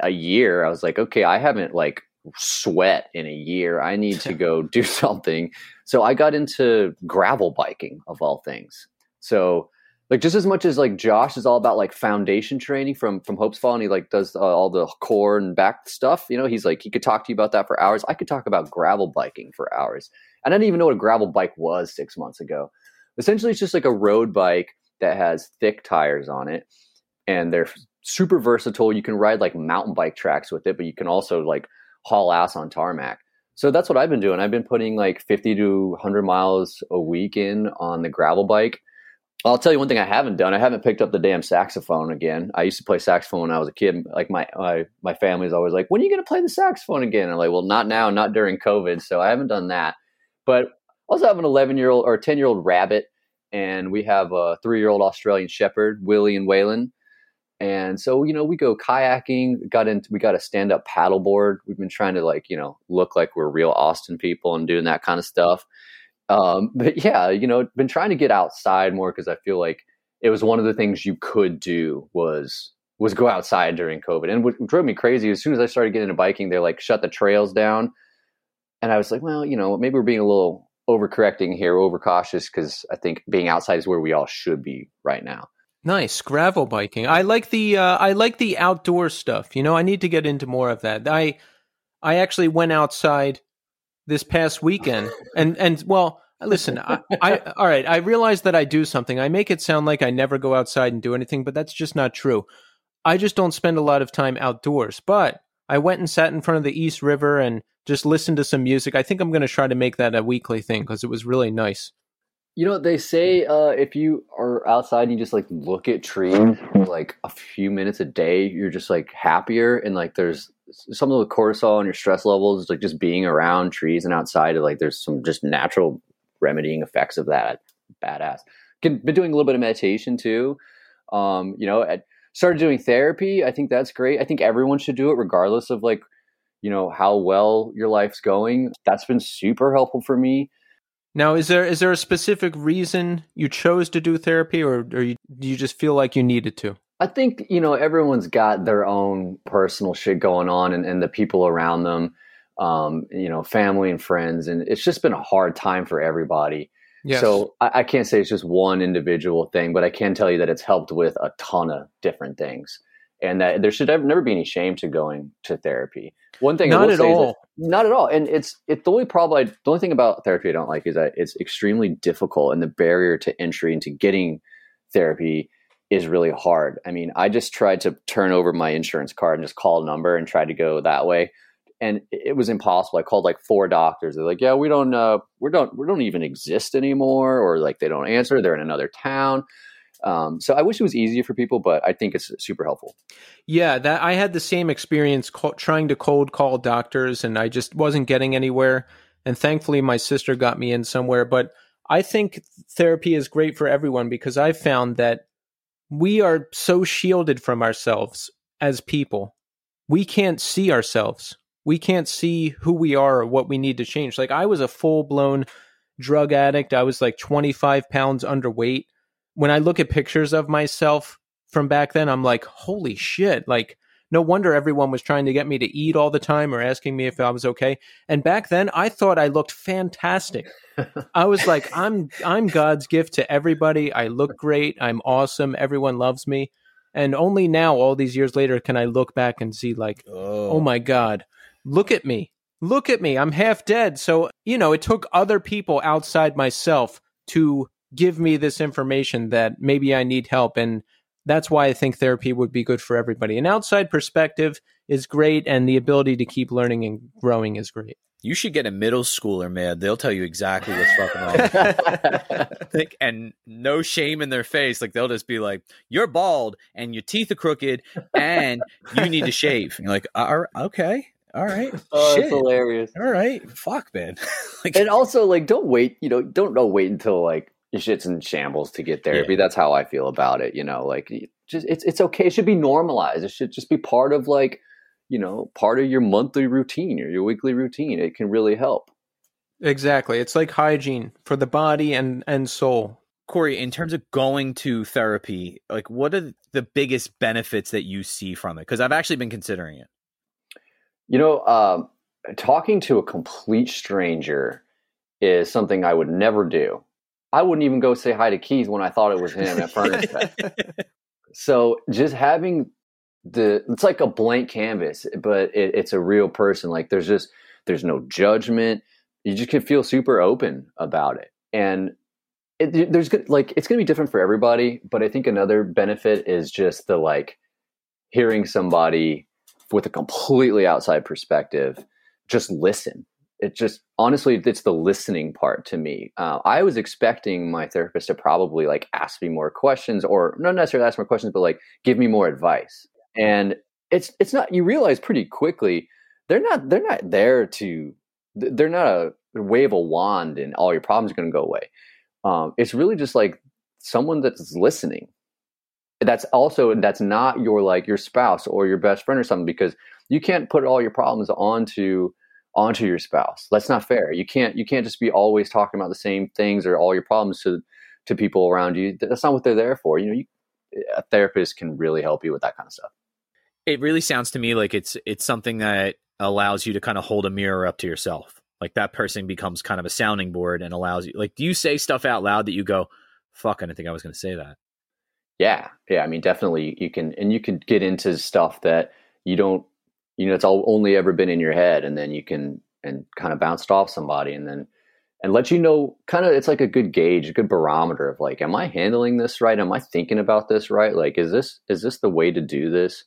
a year, I was like, okay, I haven't like sweat in a year. I need to go do something. So I got into gravel biking of all things. So like just as much as like Josh is all about like foundation training from from Hopesfall and he like does uh, all the core and back stuff, you know, he's like he could talk to you about that for hours. I could talk about gravel biking for hours. And I didn't even know what a gravel bike was 6 months ago. Essentially it's just like a road bike that has thick tires on it and they're super versatile. You can ride like mountain bike tracks with it, but you can also like haul ass on tarmac. So that's what I've been doing. I've been putting like 50 to 100 miles a week in on the gravel bike. I'll tell you one thing I haven't done. I haven't picked up the damn saxophone again. I used to play saxophone when I was a kid. Like my my my family's always like, "When are you going to play the saxophone again?" I'm like, "Well, not now, not during COVID." So I haven't done that. But I also have an 11 year old or 10 year old rabbit, and we have a three year old Australian Shepherd, Willie and Waylon. And so, you know, we go kayaking, got into, we got a stand up paddleboard. We've been trying to like, you know, look like we're real Austin people and doing that kind of stuff. Um, but yeah, you know, been trying to get outside more because I feel like it was one of the things you could do was, was go outside during COVID. And what drove me crazy, as soon as I started getting into biking, they're like, shut the trails down. And I was like, well, you know, maybe we're being a little overcorrecting here, overcautious, because I think being outside is where we all should be right now. Nice gravel biking. I like the uh, I like the outdoor stuff. You know, I need to get into more of that. I I actually went outside this past weekend, and and well, listen, I, I all right. I realize that I do something. I make it sound like I never go outside and do anything, but that's just not true. I just don't spend a lot of time outdoors. But I went and sat in front of the East River and just listened to some music. I think I'm going to try to make that a weekly thing because it was really nice. You know, they say uh, if you are outside and you just like look at trees for like a few minutes a day, you're just like happier and like there's some of the cortisol and your stress levels, like just being around trees and outside, like there's some just natural remedying effects of that. Badass. been doing a little bit of meditation too. Um, you know, I started doing therapy. I think that's great. I think everyone should do it regardless of like, you know, how well your life's going. That's been super helpful for me. Now, is there is there a specific reason you chose to do therapy, or, or you, do you just feel like you needed to? I think, you know, everyone's got their own personal shit going on and, and the people around them, um, you know, family and friends. And it's just been a hard time for everybody. Yes. So I, I can't say it's just one individual thing, but I can tell you that it's helped with a ton of different things. And that there should never be any shame to going to therapy. One thing, not at all, not at all. And it's it's the only problem. I, the only thing about therapy I don't like is that it's extremely difficult, and the barrier to entry into getting therapy is really hard. I mean, I just tried to turn over my insurance card and just call a number and try to go that way. And it was impossible. I called like four doctors. They're like, "Yeah, we don't, uh, we don't, we don't even exist anymore," or like they don't answer. They're in another town. Um, so I wish it was easier for people, but I think it's super helpful. Yeah, that I had the same experience co- trying to cold call doctors, and I just wasn't getting anywhere. And thankfully, my sister got me in somewhere. But I think therapy is great for everyone because I found that we are so shielded from ourselves as people. We can't see ourselves. We can't see who we are or what we need to change. Like I was a full blown drug addict. I was like 25 pounds underweight. When I look at pictures of myself from back then, I'm like, holy shit. Like, no wonder everyone was trying to get me to eat all the time or asking me if I was okay. And back then, I thought I looked fantastic. I was like, I'm I'm God's gift to everybody. I look great. I'm awesome. Everyone loves me. And only now, all these years later, can I look back and see like, oh, oh my God, look at me. Look at me. I'm half dead. So, you know, it took other people outside myself to give me this information that maybe I need help. And that's why I think therapy would be good for everybody. An outside perspective is great, and the ability to keep learning and growing is great. You should get a middle schooler, man. They'll tell you exactly what's fucking wrong. like, and no shame in their face. Like they'll just be like, "You're bald, and your teeth are crooked, and you need to shave." And you're like, uh, "All right, okay, all right." Oh, Shit. that's hilarious. All right, fuck, man. like, and also, like, don't wait. You know, don't don't wait until like your shit's in shambles to get therapy. Yeah. That's how I feel about it. You know, like just it's it's okay. It should be normalized. It should just be part of like you know part of your monthly routine or your weekly routine. It can really help. Exactly. It's like hygiene for the body and and soul. Cory, in terms of going to therapy, like what are the biggest benefits that you see from it? Because I've actually been considering it. You know, um, talking to a complete stranger is something I would never do I wouldn't even go say hi to Keith when I thought it was him at Furnace so just having the it's like a blank canvas, but it, it's a real person. Like there's just there's no judgment. You just can feel super open about it, and it, there's like it's gonna be different for everybody. But I think another benefit is just the like hearing somebody with a completely outside perspective just listen it just honestly it's the listening part to me. Uh, i was expecting my therapist to probably like ask me more questions or not necessarily ask more questions but like give me more advice. And it's it's not you realize pretty quickly they're not they're not there to they're not a wave a wand and all your problems are going to go away. Um, it's really just like someone that's listening. That's also that's not your like your spouse or your best friend or something because you can't put all your problems onto onto your spouse. That's not fair. You can't you can't just be always talking about the same things or all your problems to to people around you. That's not what they're there for. You know, you, a therapist can really help you with that kind of stuff. It really sounds to me like it's it's something that allows you to kind of hold a mirror up to yourself. Like that person becomes kind of a sounding board and allows you like do you say stuff out loud that you go, fuck, I didn't think I was gonna say that. Yeah. Yeah. I mean definitely you can and you can get into stuff that you don't you know it's all only ever been in your head and then you can and kind of bounced off somebody and then and let you know kind of it's like a good gauge a good barometer of like am i handling this right? Am i thinking about this right? Like is this is this the way to do this?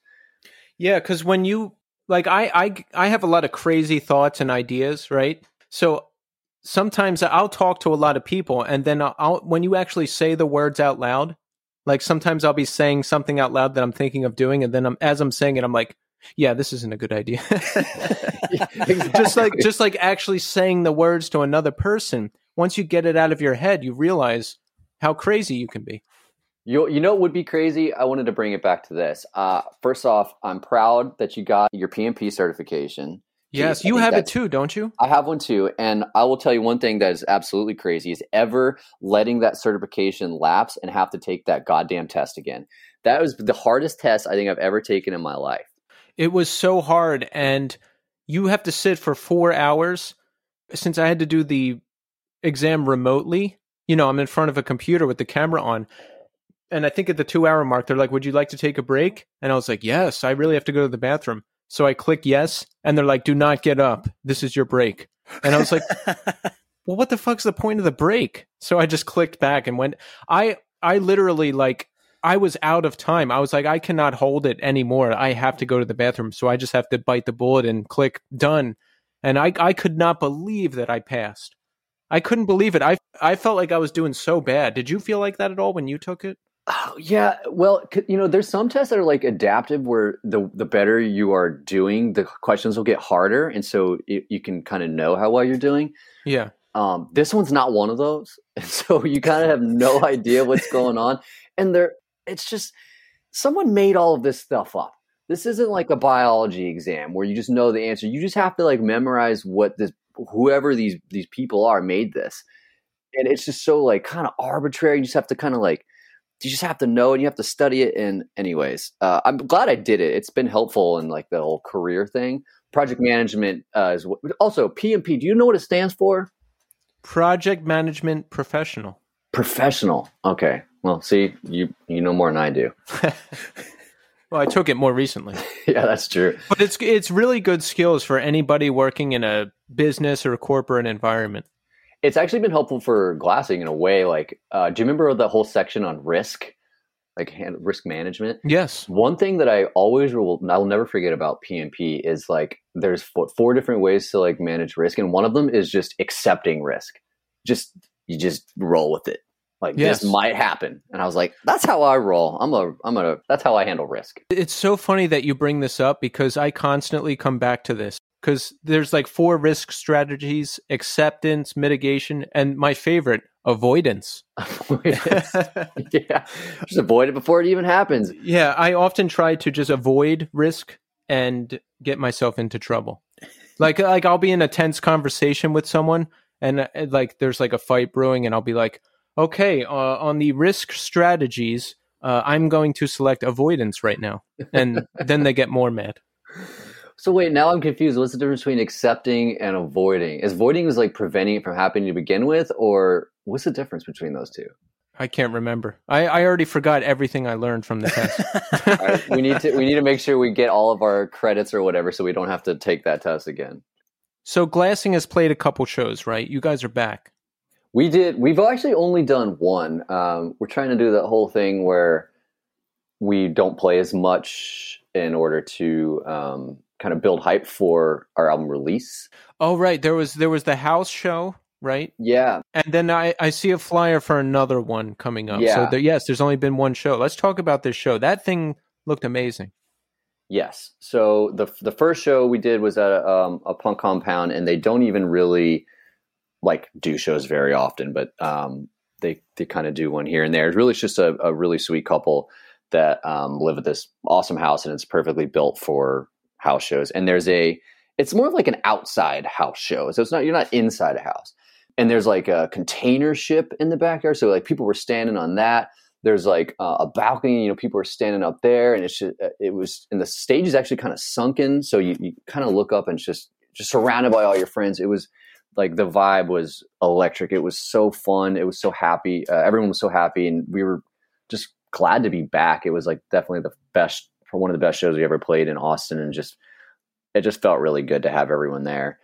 Yeah because when you like I, I i have a lot of crazy thoughts and ideas right? So sometimes i'll talk to a lot of people and then I'll, I'll when you actually say the words out loud like sometimes i'll be saying something out loud that i'm thinking of doing and then I'm, as i'm saying it i'm like yeah, this isn't a good idea. exactly. Just like just like actually saying the words to another person. Once you get it out of your head, you realize, how crazy you can be. You you know it would be crazy? I wanted to bring it back to this. Uh, first off, I'm proud that you got your PMP certification. Yes, you have it too, don't you? I have one too, and I will tell you one thing that is absolutely crazy is ever letting that certification lapse and have to take that goddamn test again. That was the hardest test I think I've ever taken in my life. It was so hard, and you have to sit for four hours. Since I had to do the exam remotely, you know, I'm in front of a computer with the camera on. And I think at the two hour mark, they're like, Would you like to take a break? And I was like, Yes, I really have to go to the bathroom. So I click yes, and they're like, Do not get up. This is your break. And I was like, Well, what the fuck's the point of the break? So I just clicked back and went. I I literally like I was out of time. I was like, I cannot hold it anymore. I have to go to the bathroom. So I just have to bite the bullet and click done. And I I could not believe that I passed. I couldn't believe it. I I felt like I was doing so bad. Did you feel like that at all when you took it? Oh, yeah, well, you know, there's some tests that are like adaptive, where the the better you are doing, the questions will get harder, and so it, you can kind of know how well you're doing. Yeah. Um, this one's not one of those, so you kind of have no idea what's going on, and there, it's just someone made all of this stuff up. This isn't like a biology exam where you just know the answer. You just have to like memorize what this whoever these these people are made this, and it's just so like kind of arbitrary. You just have to kind of like you just have to know and you have to study it. And anyways, uh, I'm glad I did it. It's been helpful in like the whole career thing. Project management uh, is what, also PMP. Do you know what it stands for? Project management professional. Professional. Okay. Well, see, you you know more than I do. Well, I took it more recently. yeah, that's true. But it's it's really good skills for anybody working in a business or a corporate environment. It's actually been helpful for glassing in a way. Like, uh, do you remember the whole section on risk, like hand, risk management? Yes. One thing that I always will, I'll never forget about PMP is like there's four, four different ways to like manage risk, and one of them is just accepting risk. Just you just roll with it. Like Yes. this might happen, and I was like, that's how I roll. I'm a, I'm a, that's how I handle risk. It's so funny that you bring this up because I constantly come back to this because there's like four risk strategies acceptance, mitigation, and my favorite, avoidance. yeah, just avoid it before it even happens. yeah, I often try to just avoid risk and get myself into trouble. Like like I'll be in a tense conversation with someone and uh, like there's like a fight brewing and I'll be like, "Okay, uh, on the risk strategies, uh, I'm going to select avoidance right now." And then they get more mad. So wait, now I'm confused. What's the difference between accepting and avoiding? Is avoiding is like preventing it from happening to begin with, or what's the difference between those two? I can't remember. I, I already forgot everything I learned from the test. Right, we need to we need to make sure we get all of our credits or whatever, so we don't have to take that test again. so Glassing has played a couple shows, right? You guys are back. We did. We've actually only done one. Um, we're trying to do that whole thing where we don't play as much in order to um, kind of build hype for our album release. Oh right, there was there was the house show, right? Yeah, And then I, I see a flyer for another one coming up. So Yeah. there, yes, there's only been one show. Let's talk about this show. That thing looked amazing. Yes. So the the first show we did was at a, um, a punk compound, and they don't even really like do shows very often, but um, they they kind of do one here and there. It's really just a, a really sweet couple that um, live at this awesome house, and it's perfectly built for house shows. And there's a it's more of like an outside house show, so it's not you're not inside a house. And there's like a container ship in the backyard, so like people were standing on that there's like uh, a balcony you know people are standing up there and it's just, it was and the stage is actually kind of sunken so you, you kind of look up and it's just just surrounded by all your friends it was like the vibe was electric it was so fun it was so happy uh, everyone was so happy and we were just glad to be back it was like definitely the best for one of the best shows we ever played in austin and just it just felt really good to have everyone there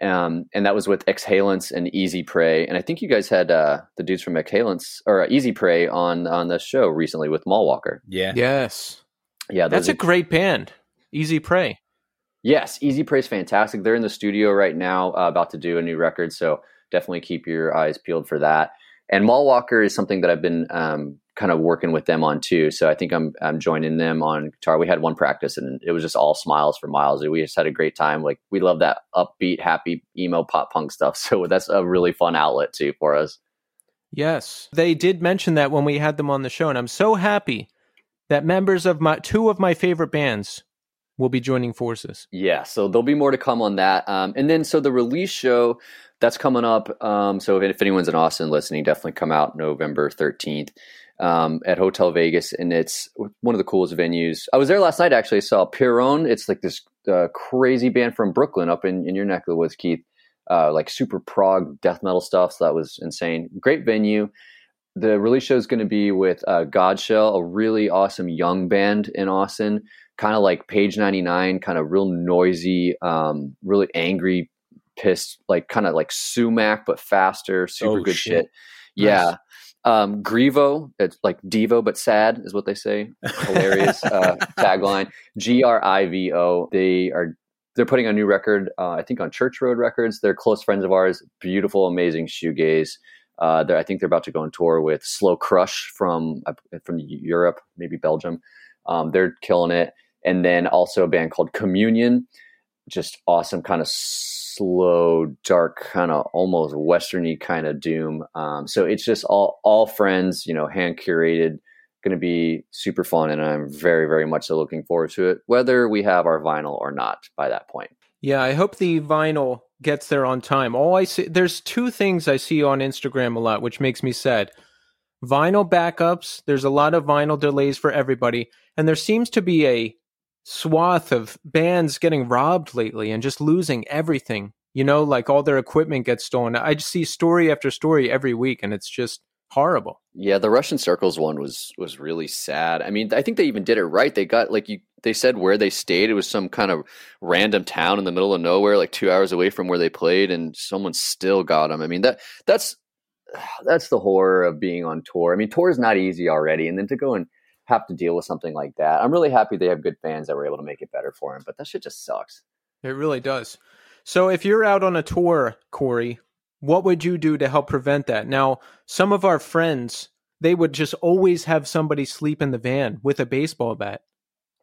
um, and that was with Exhalants and Easy Prey. And I think you guys had uh, the dudes from Exhalants or uh, Easy Prey on on the show recently with Mallwalker. Yeah. Yes. Yeah, That's those a great band. Easy Prey. Yes. Easy Prey is fantastic. They're in the studio right now, uh, about to do a new record. So definitely keep your eyes peeled for that. And Mallwalker is something that I've been um, kind of working with them on too. So I think I'm I'm joining them on guitar. We had one practice and it was just all smiles for miles. We just had a great time. Like we love that upbeat, happy emo pop punk stuff. So that's a really fun outlet too for us. Yes. They did mention that when we had them on the show, and I'm so happy that members of my two of my favorite bands will be joining forces. Yeah, so there'll be more to come on that. Um, and then, so the release show that's coming up. Um, so if, if anyone's in Austin listening, definitely come out November 13th um, at Hotel Vegas. And it's one of the coolest venues. I was there last night, actually. I saw Pyrrhon. It's like this uh, crazy band from Brooklyn up in, in your neck of the woods, Keith. Uh, like super prog death metal stuff. So that was insane. Great venue. The release show is going to be with uh, Godshell, a really awesome young band in Austin, kind of like Page 99, kind of real noisy, um, really angry, pissed, like kind of like sumac, but faster, super Oh, good shit. shit. Yeah. Um, Grivo, it's like Devo, but sad is what they say. Hilarious uh, tagline. G R I V O. They are they're putting a new record, uh, I think on Church Road Records. They're close friends of ours. Beautiful, amazing shoegaze. Uh, I think they're about to go on tour with Slow Crush from uh, from Europe, maybe Belgium. Um, they're killing it. And then also a band called Communion, just awesome, kind of slow, dark, kind of almost westerny kind of doom. Um, so it's just all all friends, you know, hand curated. Going to be super fun, and I'm very, very much so looking forward to it, whether we have our vinyl or not by that point. Yeah, I hope the vinyl gets there on time. All I see there's two things I see on Instagram a lot which makes me sad. Vinyl backups, there's a lot of vinyl delays for everybody, and there seems to be a swath of bands getting robbed lately and just losing everything. You know, like all their equipment gets stolen. I just see story after story every week and it's just horrible. Yeah, the Russian Circles one was was really sad. I mean, I think they even did it right. They got like you they said where they stayed. It was some kind of random town in the middle of nowhere, like 2 hours away from where they played and someone still got them. I mean, that that's that's the horror of being on tour. I mean, tour is not easy already and then to go and have to deal with something like that. I'm really happy they have good fans that were able to make it better for him, but that shit just sucks. It really does. So if you're out on a tour, Cory, what would you do to help prevent that? Now, some of our friends, they would just always have somebody sleep in the van with a baseball bat,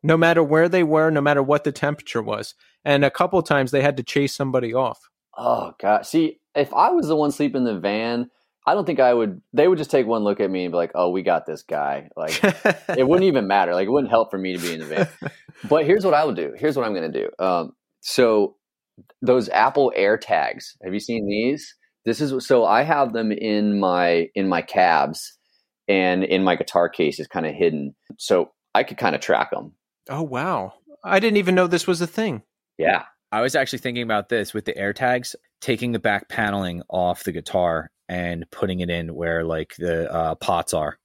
no matter where they were, no matter what the temperature was. And a couple times they had to chase somebody off. Oh god. See, if I was the one sleeping in the van, I don't think I would they would just take one look at me and be like, "Oh, we got this guy." Like it wouldn't even matter. Like it wouldn't help for me to be in the van. but here's what I would do. Here's what I'm going to do. Um, so those Apple Air Tags. Have you seen these? This is so I have them in my in my cabs and in my guitar case is kind of hidden, so I could kind of track them. oh, wow. I didn't even know this was a thing. Yeah, I was actually thinking about this with the air tags, taking the back paneling off the guitar and putting it in where like the uh, pots are.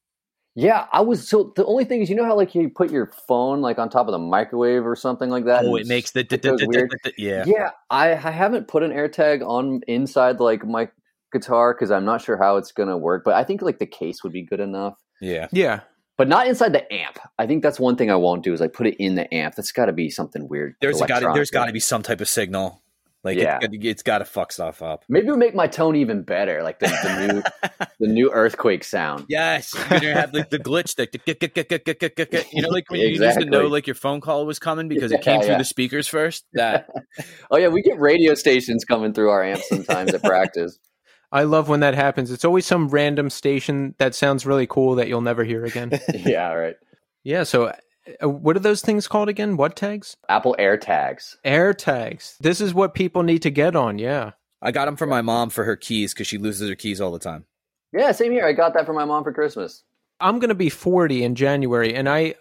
yeah. I was so the only thing is, you know how like you put your phone like on top of the microwave or something like that. Oh, it makes the it goes weird. yeah. Yeah, I, I haven't put an AirTag on inside like my guitar because I'm not sure how it's gonna work. But I think like the case would be good enough, Yeah. Yeah. but not inside the amp. I think that's one thing I won't do is like put it in the amp. That's got to be something weird. There's got to there's got to be some type of signal. Like Yeah. it's, it's got to fuck stuff up. maybe it'll make my tone even better, like the, the new the new earthquake sound. Yes, you're gonna have like the glitch, git. you know, like when you used to know like your phone call was coming because it came Yeah, through yeah. the speakers first. That Oh yeah, we get radio stations coming through our amps sometimes at practice. I love when that happens. It's always some random station that sounds really cool that you'll never hear again. yeah, right. yeah. So, Uh, what are those things called again? What tags? Apple AirTags. Air tags. This is what people need to get on. Yeah. I got them for my mom for her keys because she loses her keys all the time. Yeah, same here. I got that for my mom for Christmas. I'm going to be 40 in January and I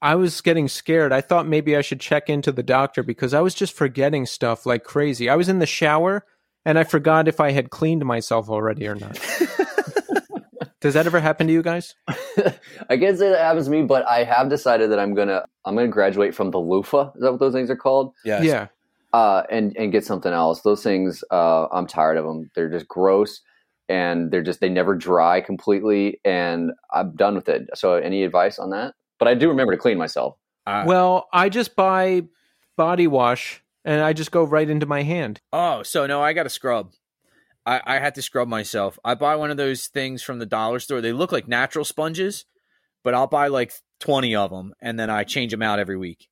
I was getting scared. I thought maybe I should check into the doctor because I was just forgetting stuff like crazy. I was in the shower and I forgot if I had cleaned myself already or not. Does that ever happen to you guys? I can't say that happens to me, but I have decided that I'm gonna I'm gonna graduate from the loofah. Is that what those things are called? Yes. Yeah. Uh, and and get something else. Those things, uh, I'm tired of them. They're just gross, and they're just they never dry completely. And I'm done with it. So, any advice on that? But I do remember to clean myself. Uh, Well, I just buy body wash and I just go right into my hand. oh, so no, I got a scrub. I, I had to scrub myself. I buy one of those things from the dollar store. They look like natural sponges, but I'll buy like 20 of them and then I change them out every week.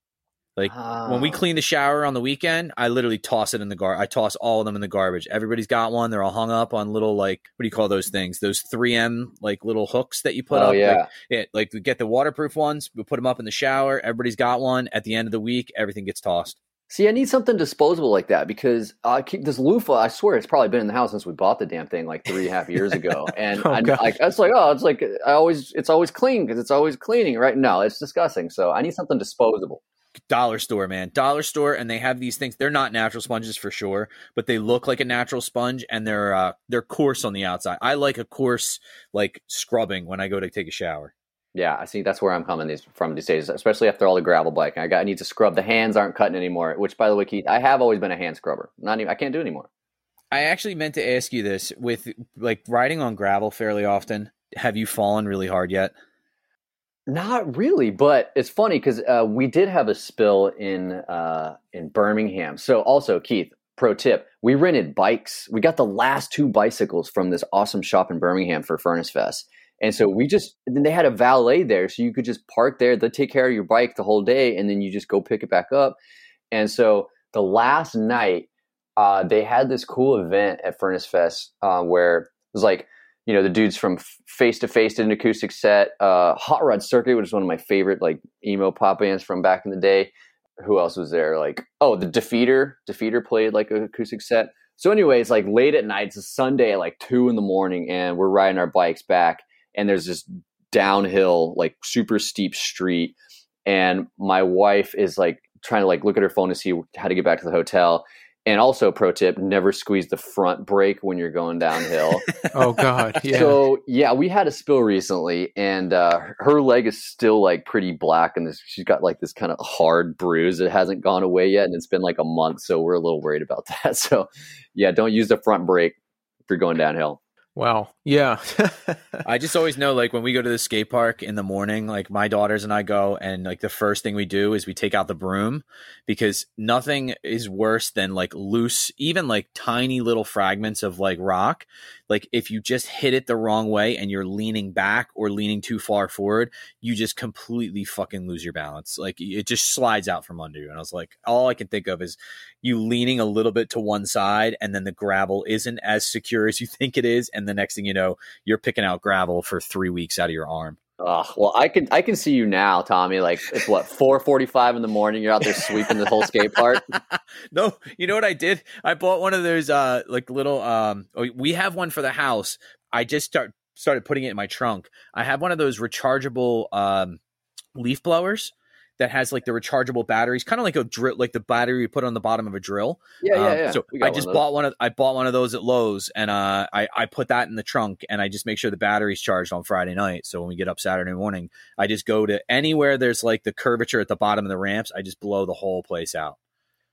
Like when we Oh. clean the shower on the weekend, I literally toss it in the gar. I toss all of them in the garbage. Everybody's got one. They're all hung up on little like what do you call those things? Those 3M like little hooks that you put Oh up. yeah. Like, yeah, like we get the waterproof ones. We put them up in the shower. Everybody's got one. At the end of the week, everything gets tossed. See, I need something disposable like that because I keep this loofah. I swear it's probably been in the house since we bought the damn thing like three and a half years ago, and Oh, I, like it's like oh, it's like I always it's always clean because it's always cleaning, right? No, it's disgusting. So I need something disposable. Dollar store, man. Dollar store, and they have these things. They're not natural sponges for sure, but they look like a natural sponge, and they're uh, they're coarse on the outside. I like a coarse like scrubbing when I go to take a shower. Yeah, I see. That's where I'm coming these from these days, especially after all the gravel biking. I got I need to scrub. The hands aren't cutting anymore. Which, by the way, Keith, I have always been a hand scrubber. Not even I can't do anymore. I actually meant to ask you this with like riding on gravel fairly often. Have you fallen really hard yet? Not really, but it's funny because uh, we did have a spill in uh, in Birmingham. So also, Keith, pro tip: we rented bikes. We got the last two bicycles from this awesome shop in Birmingham for Furnace Fest, and so we just then they had a valet there, so you could just park there. They take care of your bike the whole day, and then you just go pick it back up. And so the last night, uh, they had this cool event at Furnace Fest uh, where it was like you know the dudes from face to face did an acoustic set uh hot rod circuit which is one of my favorite like emo pop bands from back in the day who else was there like oh the defeater defeater played like an acoustic set so anyways like late at night it's a sunday like two in the morning and we're riding our bikes back and there's this downhill like super steep street and my wife is like trying to like look at her phone to see how to get back to the hotel and also pro tip never squeeze the front brake when you're going downhill Oh God, yeah. so yeah, we had a spill recently, and uh, her leg is still like pretty black, and this, she's got like this kind of hard bruise. It hasn't gone away yet, and it's been like a month, so we're a little worried about that. So yeah, don't use the front brake if you're going downhill. Wow, yeah. I just always know, like, when we go to the skate park in the morning, like, my daughters and I go, and like, the first thing we do is we take out the broom because nothing is worse than like loose, even like tiny little fragments of like rock. Like, if you just hit it the wrong way and you're leaning back or leaning too far forward, you just completely fucking lose your balance. Like, it just slides out from under you. And I was like, all I can think of is you leaning a little bit to one side, and then the gravel isn't as secure as you think it is. And the next thing you know, you're picking out gravel for three weeks out of your arm. Oh, well, I can I can see you now, Tommy. Like it's what four forty five in the morning. You're out there sweeping the whole skate park. no, you know what I did? I bought one of those uh like little um oh, we have one for the house. I just start started putting it in my trunk. I have one of those rechargeable um leaf blowers that has like the rechargeable batteries, kind of like a drill like the battery you put on the bottom of a drill. Yeah, yeah, Um, yeah. So I just of those. bought one of I bought one of those at Lowe's and uh I, I put that in the trunk and I just make sure the battery's charged on Friday night. So when we get up Saturday morning, I just go to anywhere there's like the curvature at the bottom of the ramps, I just blow the whole place out.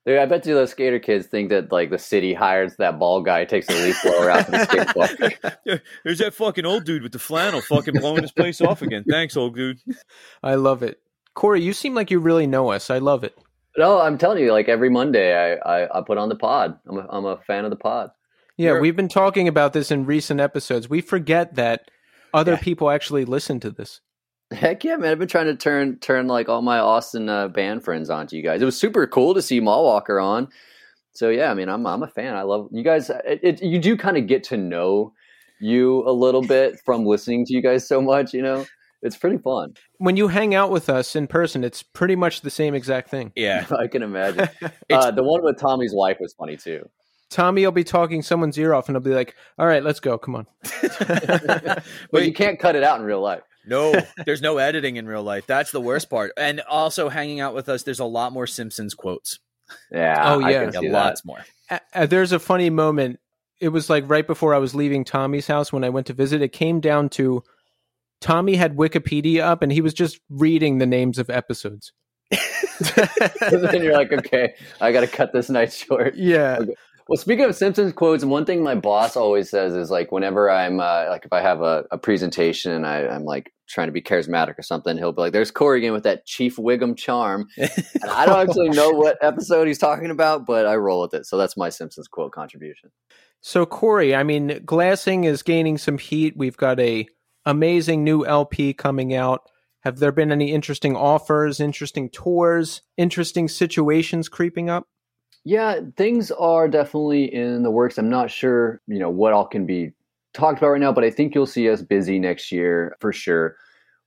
Dude, I bet you those skater kids think that like the city hires that ball guy, takes the leaf blower out to the skate park. Yeah, There's that fucking old dude with the flannel fucking blowing his place off again. Thanks, old dude. I love it. Cory, you seem like you really know us. I love it. No, I'm telling you, like every Monday, I, I, I put on the pod. I'm a, I'm a fan of the pod. Yeah, You're- we've been talking about this in recent episodes. We forget that other Yeah. people actually listen to this. Heck yeah, man! I've been trying to turn turn like all my Austin uh, band friends onto you guys. It was super cool to see Mallwalker on. So yeah, I mean, I'm I'm a fan. I love you guys. It, it, you do kind of get to know you a little bit from listening to you guys so much. You know, it's pretty fun. When you hang out with us in person, it's pretty much the same exact thing. Yeah. I can imagine. Uh, the one with Tommy's wife was funny too. Tommy will be talking someone's ear off and he'll be like, All right, let's go. Come on. But you can't cut it out in real life. No, there's no editing in real life. That's the worst part. And also hanging out with us, there's a lot more Simpsons quotes. Yeah. Oh, I yeah. can Yeah, see that. lots more. Uh, there's a funny moment. It was like right before I was leaving Tommy's house when I went to visit. It came down to Tommy had Wikipedia up and he was just reading the names of episodes. then you're like, okay, I got to cut this night short. yeah. Well, speaking of Simpsons quotes, one thing my boss always says is like whenever I'm uh, like if I have a, a presentation and I, I'm like trying to be charismatic or something, he'll be like, "There's Cory again with that Chief Wiggum charm." And I don't actually know what episode he's talking about, but I roll with it. So that's my Simpsons quote contribution. So Cory, I mean, glassing is gaining some heat. We've got a amazing new LP coming out. Have there been any interesting offers, interesting tours, interesting situations creeping up? Yeah, things are definitely in the works. I'm not sure, you know, what all can be talked about right now, but I think you'll see us busy next year for sure.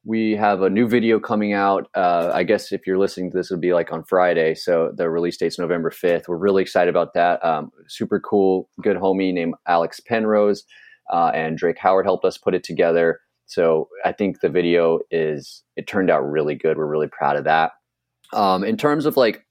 We have a new video coming out. Uh, I guess if you're listening to this, it'll be like on Friday. So the release date's November 5th. We're really excited about that. Um, super cool, good homie named Alex Penrose uh, and Drake Howard helped us put it together. So I think the video is, it turned out really good. We're really proud of that. Um, in terms of like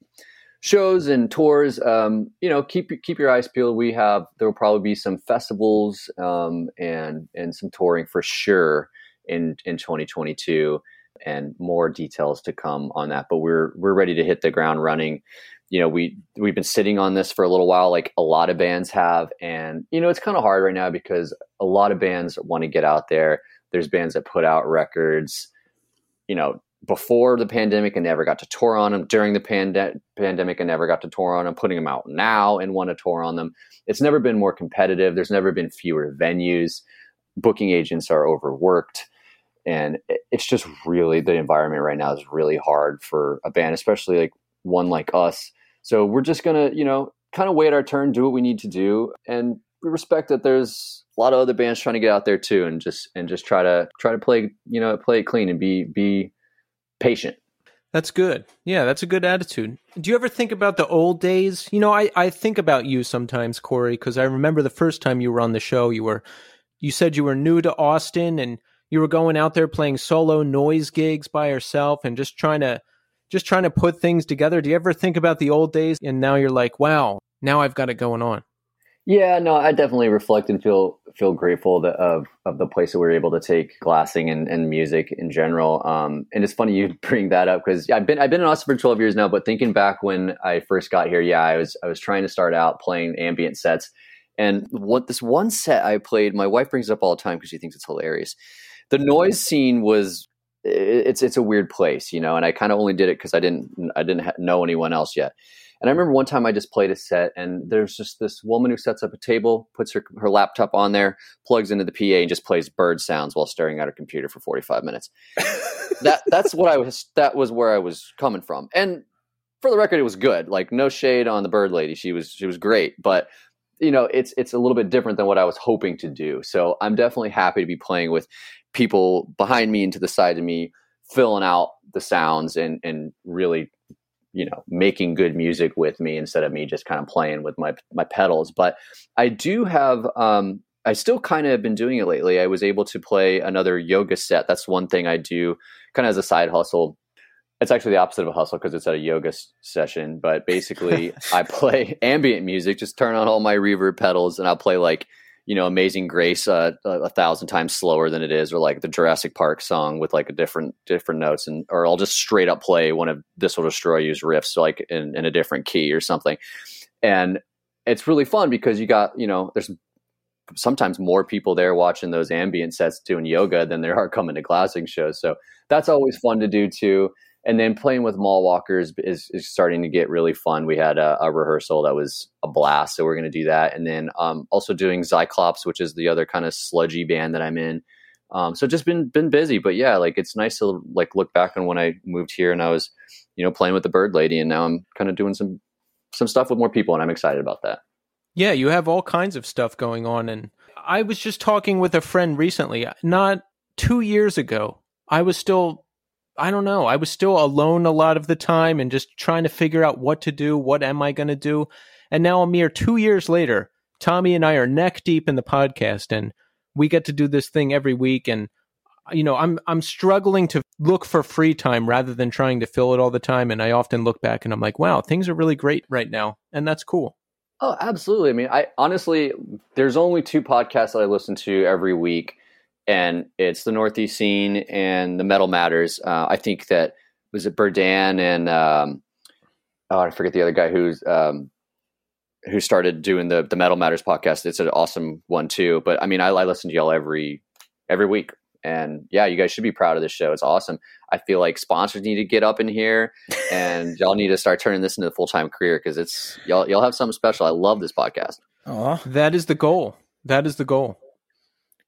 shows and tours, um, you know, keep keep your eyes peeled. We have there will probably be some festivals um, and and some touring for sure in in 2022, and more details to come on that. But we're we're ready to hit the ground running. You know, we we've been sitting on this for a little while, like a lot of bands have, and you know, it's kind of hard right now because a lot of bands want to get out there. There's bands that put out records, you know, before the pandemic and never got to tour on them. During the pande- pandemic and never got to tour on them. Putting them out now and want to tour on them. It's never been more competitive. There's never been fewer venues. Booking agents are overworked. And it's just really the environment right now is really hard for a band, especially like one like us. So we're just gonna, you know, kind of wait our turn, do what we need to do, and respect that there's a lot of other bands trying to get out there too, and just and just try to try to play, you know, play it clean and be be patient. That's good. Yeah, that's a good attitude. Do you ever think about the old days? You know, I, I think about you sometimes, Cory, because I remember the first time you were on the show, you were you said you were new to Austin and you were going out there playing solo noise gigs by yourself and just trying to just trying to put things together. Do you ever think about the old days and now you're like, wow, now I've got it going on? Yeah, no, I definitely reflect and feel feel grateful that, of of the place that we are able to take glassing and, and music in general. Um, and it's funny you bring that up because I've been I've been in Austin for twelve years now. But thinking back when I first got here, yeah, I was I was trying to start out playing ambient sets, and what this one set I played, my wife brings it up all the time because she thinks it's hilarious. The noise scene was it's it's a weird place, you know, and I kind of only did it because I didn't I didn't know anyone else yet. And I remember one time I just played a set, and there's just this woman who sets up a table, puts her, her laptop on there, plugs into the PA, and just plays bird sounds while staring at her computer for 45 minutes. that that's what I was. That was where I was coming from. And for the record, it was good. Like no shade on the bird lady, she was she was great, but you know it's it's a little bit different than what I was hoping to do. So I'm definitely happy to be playing with people behind me and to the side of me, filling out the sounds and and really you know making good music with me instead of me just kind of playing with my my pedals. But i do have um i still kind of been doing it lately. I was able to play another yoga set. That's one thing i do kind of as a side hustle. It's actually the opposite of a hustle because it's at a yoga s- session but basically i play ambient music. Just turn on all my reverb pedals and i'll play like you know Amazing Grace uh, a thousand times slower than it is, or like the Jurassic Park song with like a different different notes, and or I'll just straight up play one of This Will Destroy You's riffs like in, in a different key or something, and it's really fun because you got you know there's sometimes more people there watching those ambient sets doing yoga than there are coming to glassing shows, so that's always fun to do too and then playing with Mallwalkers is, is starting to get really fun. We had a, a rehearsal that was a blast, so we're going to do that, and then um, also doing Zyclops, which is the other kind of sludgy band that I'm in. Um, so just been been busy, but yeah, like it's nice to like look back on when I moved here and I was, you know, playing with the Bird Lady, and now I'm kind of doing some some stuff with more people, and I'm excited about that. Yeah, you have all kinds of stuff going on, and I was just talking with a friend recently. Not two years ago, I was still I don't know. I was still alone a lot of the time and just trying to figure out what to do. What am I going to do? And now a mere two years later, Tommy and I are neck deep in the podcast and we get to do this thing every week. And, you know, I'm, I'm struggling to look for free time rather than trying to fill it all the time. And I often look back and I'm like, wow, things are really great right now. And that's cool. Oh, absolutely. I mean, I honestly, there's only two podcasts that I listen to every week and it's the Northeast scene and the Metal Matters. Uh, I think that was it Burdan and um, oh, I forget the other guy who's um, who started doing the the Metal Matters podcast. It's an awesome one too. But I mean, I, I listen to y'all every every week, and yeah, you guys should be proud of this show. It's awesome. I feel like sponsors need to get up in here, and y'all need to start turning this into a full time career because it's y'all y'all have something special. I love this podcast. Oh, that is the goal. That is the goal.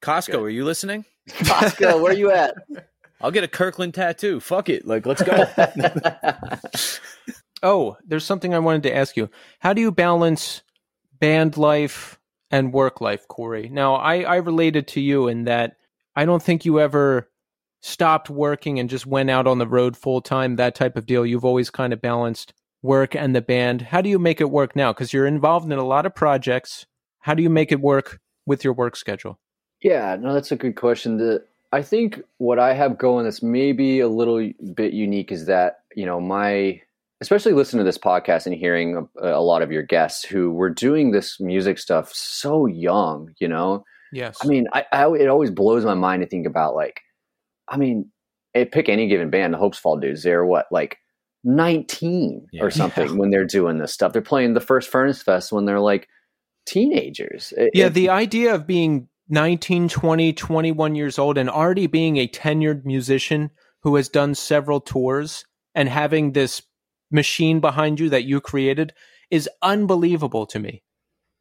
Costco, Good. are you listening? Costco, where are you at? I'll get a Kirkland tattoo. Fuck it. Like, let's go. Oh, there's something I wanted to ask you. How do you balance band life and work life, Cory? Now, I, I related to you in that I don't think you ever stopped working and just went out on the road full time, that type of deal. You've always kind of balanced work and the band. How do you make it work now? Because you're involved in a lot of projects. How do you make it work with your work schedule? Yeah, no, that's a good question. The I think what I have going that's maybe a little bit unique is that you know my especially listening to this podcast and hearing a, a lot of your guests who were doing this music stuff so young. You know, Yes. I mean, I, I it always blows my mind to think about like, I mean, eh, pick any given band, the Hopesfall dudes. They're what like nineteen Yeah. or something when they're doing this stuff. They're playing the first Furnace Fest when they're like teenagers. It- yeah, it- the idea of being 19, 20, 21 years old and already being a tenured musician who has done several tours and having this machine behind you that you created is unbelievable to me.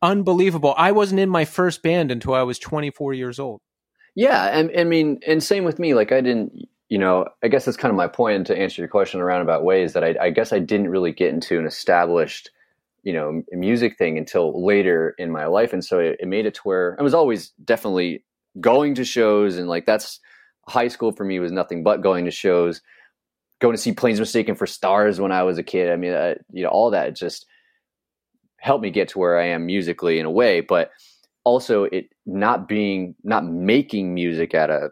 Unbelievable. I wasn't in my first band until I was 24 years old. Yeah, and I mean, and same with me. Like, I didn't, you know, I guess that's kind of my point to answer your question in roundabout ways. That I, I guess I didn't really get into an established, you know, music thing until later in my life, and so it, it made it to where I was always definitely going to shows, and like that's high school for me was nothing but going to shows, going to see Planes Mistaken for Stars when I was a kid. I mean, uh, you know, all that just helped me get to where I am musically in a way, but also it not being not making music at a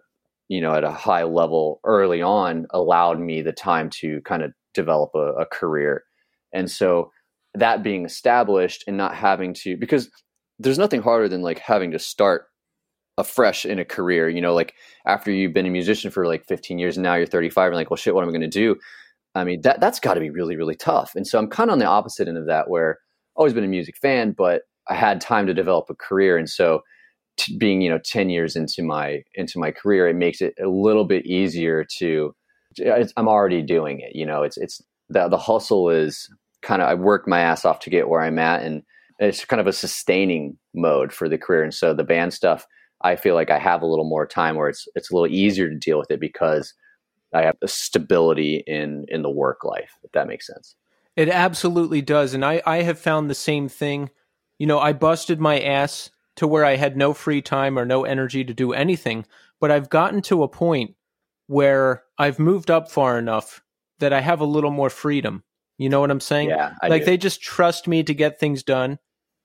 you know at a high level early on allowed me the time to kind of develop a, a career and so that being established and not having to because there's nothing harder than like having to start afresh in a career you know like after you've been a musician for like 15 years and now you're 35 and like well shit what am i going to do? I mean that that's got to be really really tough. And so i'm kind of on the opposite end of that where I've always been a music fan but i had time to develop a career. And so t- being you know 10 years into my into my career it makes it a little bit easier to i'm already doing it you know it's it's the, the hustle is kind of i worked my ass off to get where i'm at and it's kind of a sustaining mode for the career and so the band stuff i feel like i have a little more time where it's it's a little easier to deal with it because i have a stability in in the work life if that makes sense It absolutely does. And I, I have found the same thing. You know, I busted my ass to where I had no free time or no energy to do anything, but I've gotten to a point where I've moved up far enough that I have a little more freedom. You know what I'm saying? yeah I like do. they just trust me to get things done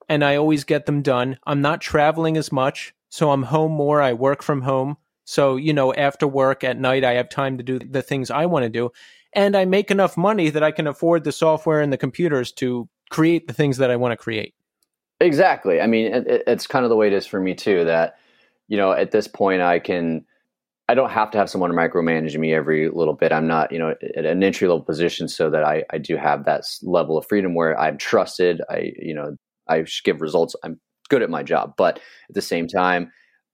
and I always get them done. I'm not traveling as much, so I'm home more. I work from home. So, you know, after work at night, I have time to do the things I want to do. And I make enough money that I can afford the software and the computers to create the things that I want to create. Exactly. I mean, it, it- it's kind of the way it is for me too. That you know, at this point, I can, I don't have to have someone micromanage me every little bit. I'm not, you know, at an entry level position, so that I I do have that level of freedom where I'm trusted. I you know I give results. I'm good at my job, but at the same time,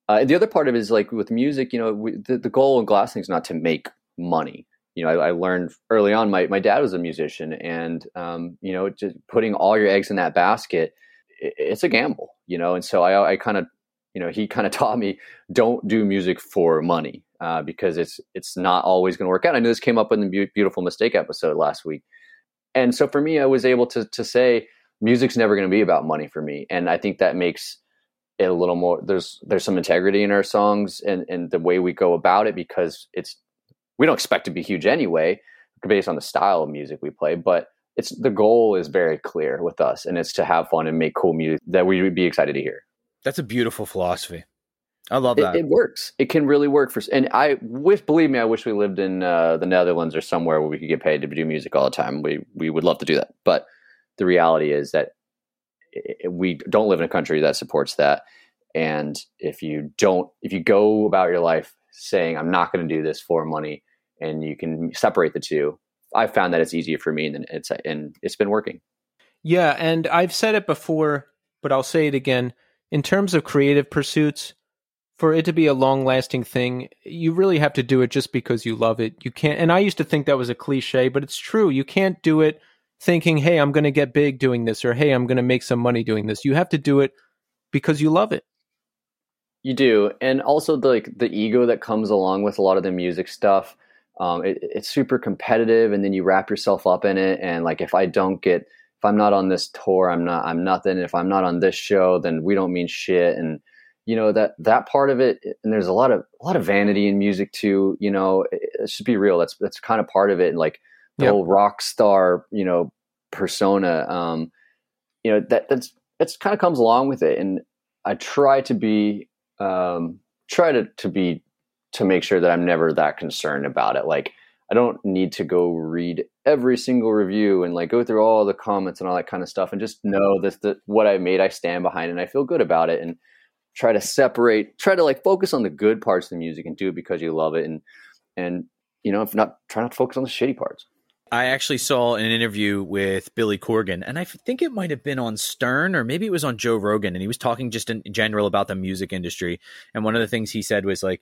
uh, the other part of it is like with music. You know, we, the the goal in Glassing is not to make money. You know, I, I learned early on. My my dad was a musician, and um, you know, just putting all your eggs in that basket it- it's a gamble, you know. And so I, I kind of, you know, he kind of taught me don't do music for money uh, because it's it's not always going to work out. I know this came up in the beautiful mistake episode last week, and so for me, I was able to to say music's never going to be about money for me, and I think that makes it a little more. There's there's some integrity in our songs and and the way we go about it because it's we don't expect to be huge anyway, based on the style of music we play, but it's the goal is very clear with us and it's to have fun and make cool music that we would be excited to hear That's a beautiful philosophy. I love it, that. it works it can really work for and i wish believe me i wish we lived in uh, the netherlands or somewhere where we could get paid to do music all the time we we would love to do that but the reality is that i- i- we don't live in a country that supports that and if you don't if you go about your life saying i'm not going to do this for money and you can separate the two i've found that it's easier for me and it's and it's been working Yeah, and I've said it before, but I'll say it again. In terms of creative pursuits, for it to be a long lasting thing, you really have to do it just because you love it. You can't, and I used to think that was a cliche, but it's true. You can't do it thinking, hey, I'm going to get big doing this, or hey, I'm going to make some money doing this. You have to do it because you love it. You do, and also the like the ego that comes along with a lot of the music stuff. Um, it, it's super competitive, and then you wrap yourself up in it. And like, if I don't get, if I'm not on this tour, I'm not, I'm nothing. If I'm not on this show, then we don't mean shit. And you know that that part of it. And there's a lot of a lot of vanity in music too. You know, let's just be real. That's that's kind of part of it. And like the Yep. whole rock star, you know, persona. Um, you know that that's that's kind of comes along with it. And I try to be um, try to to be to make sure that I'm never that concerned about it. Like I don't need to go read every single review and like go through all the comments and all that kind of stuff, and just know that what I made, I stand behind, and I feel good about it, and try to separate, try to like focus on the good parts of the music and do it because you love it, and and you know if not, try not to focus on the shitty parts. I actually saw an interview with Billy Corgan, and I think it might have been on Stern or maybe it was on Joe Rogan, and he was talking just in general about the music industry. And one of the things he said was like,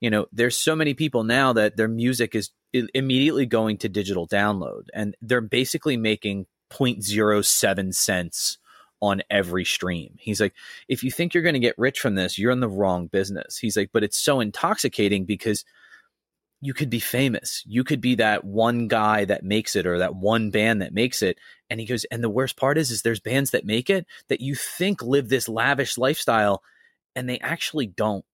you know, there's so many people now that their music is immediately going to digital download, and they're basically making 0.07 cents on every stream. He's like, if you think you're going to get rich from this, you're in the wrong business. He's like, but it's so intoxicating because you could be famous. You could be that one guy that makes it or that one band that makes it. And he goes, and the worst part is, is there's bands that make it that you think live this lavish lifestyle and they actually don't.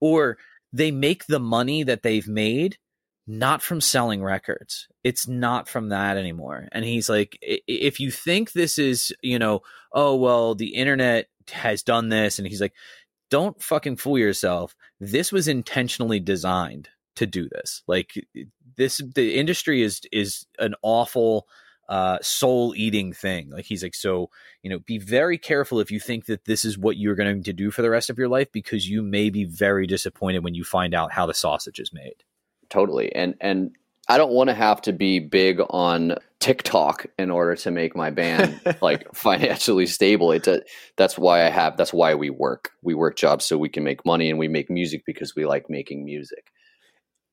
Or they make the money that they've made not from selling records. It's not from that anymore. And he's like, "I- if you think this is, you know, oh, well, the internet has done this. And he's like, don't fucking fool yourself. This was intentionally designed to do this. Like this, the industry is is an awful, uh, soul eating thing. Like he's like, so you know, be very careful if you think that this is what you're going to do for the rest of your life because you may be very disappointed when you find out how the sausage is made. Totally and and i don't want to have to be big on tiktok in order to make my band like financially stable it's a, that's why i have that's why we work we work jobs so we can make money and we make music because we like making music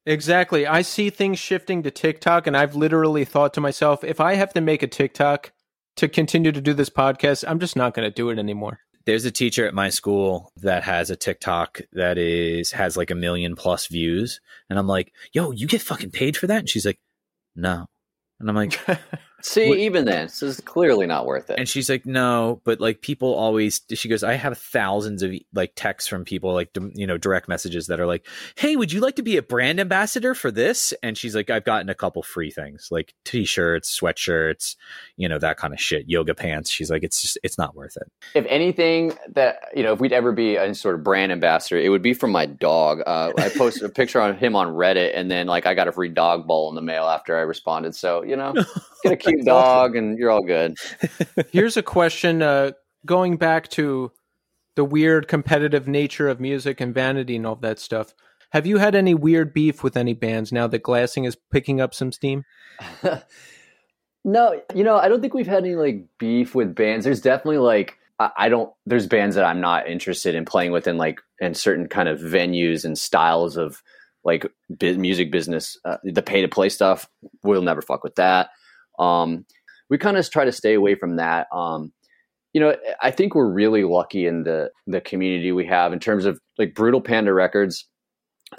Exactly. I see things shifting to TikTok, and I've literally thought to myself, if I have to make a TikTok to continue to do this podcast, I'm just not going to do it anymore. There's a teacher at my school that has a TikTok that is has like a million plus views, and I'm like, "Yo, you get fucking paid for that?" And she's like, "No," and I'm like, see What- even then this is clearly not worth it And she's like, no, but like people always, she goes, I have thousands of like texts from people, like, you know, direct messages that are like, hey, would you like to be a brand ambassador for this? And she's like, I've gotten a couple free things like t shirts, sweatshirts, you know, that kind of shit, yoga pants. She's like, it's just, it's not worth it. if anything that you know if we'd ever be any sort of brand ambassador it would be from my dog uh, i posted a picture on him on reddit and then like i got a free dog bowl in the mail after i responded so you know get a cute dog and you're all good Here's a question uh, going back to the weird competitive nature of music and vanity and all that stuff. Have you had any weird beef with any bands now that glassing is picking up some steam? no you know i don't think we've had any like beef with bands there's definitely like I, don't there's bands that i'm not interested in playing with in like in certain kind of venues and styles of like music business uh, the pay to play stuff we'll never fuck with that um we kind of try to stay away from that um you know i think we're really lucky in the the community we have in terms of like brutal panda records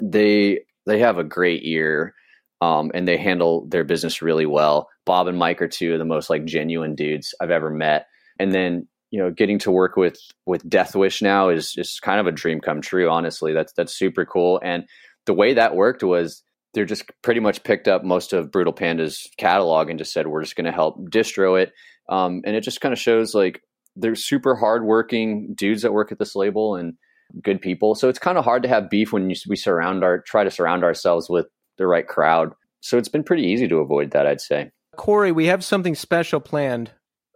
they they have a great ear um, and they handle their business really well. Bob and Mike are two of the most like genuine dudes I've ever met. And then you know, getting to work with with Deathwish now is just kind of a dream come true. Honestly, that's that's super cool. And the way that worked was they're just pretty much picked up most of Brutal Panda's catalog and just said we're just going to help distro it. Um, and it just kind of shows like they're super hardworking dudes that work at this label and good people. So it's kind of hard to have beef when you, we surround our try to surround ourselves with the right crowd. So it's been pretty easy to avoid that, I'd say. Cory, we have something special planned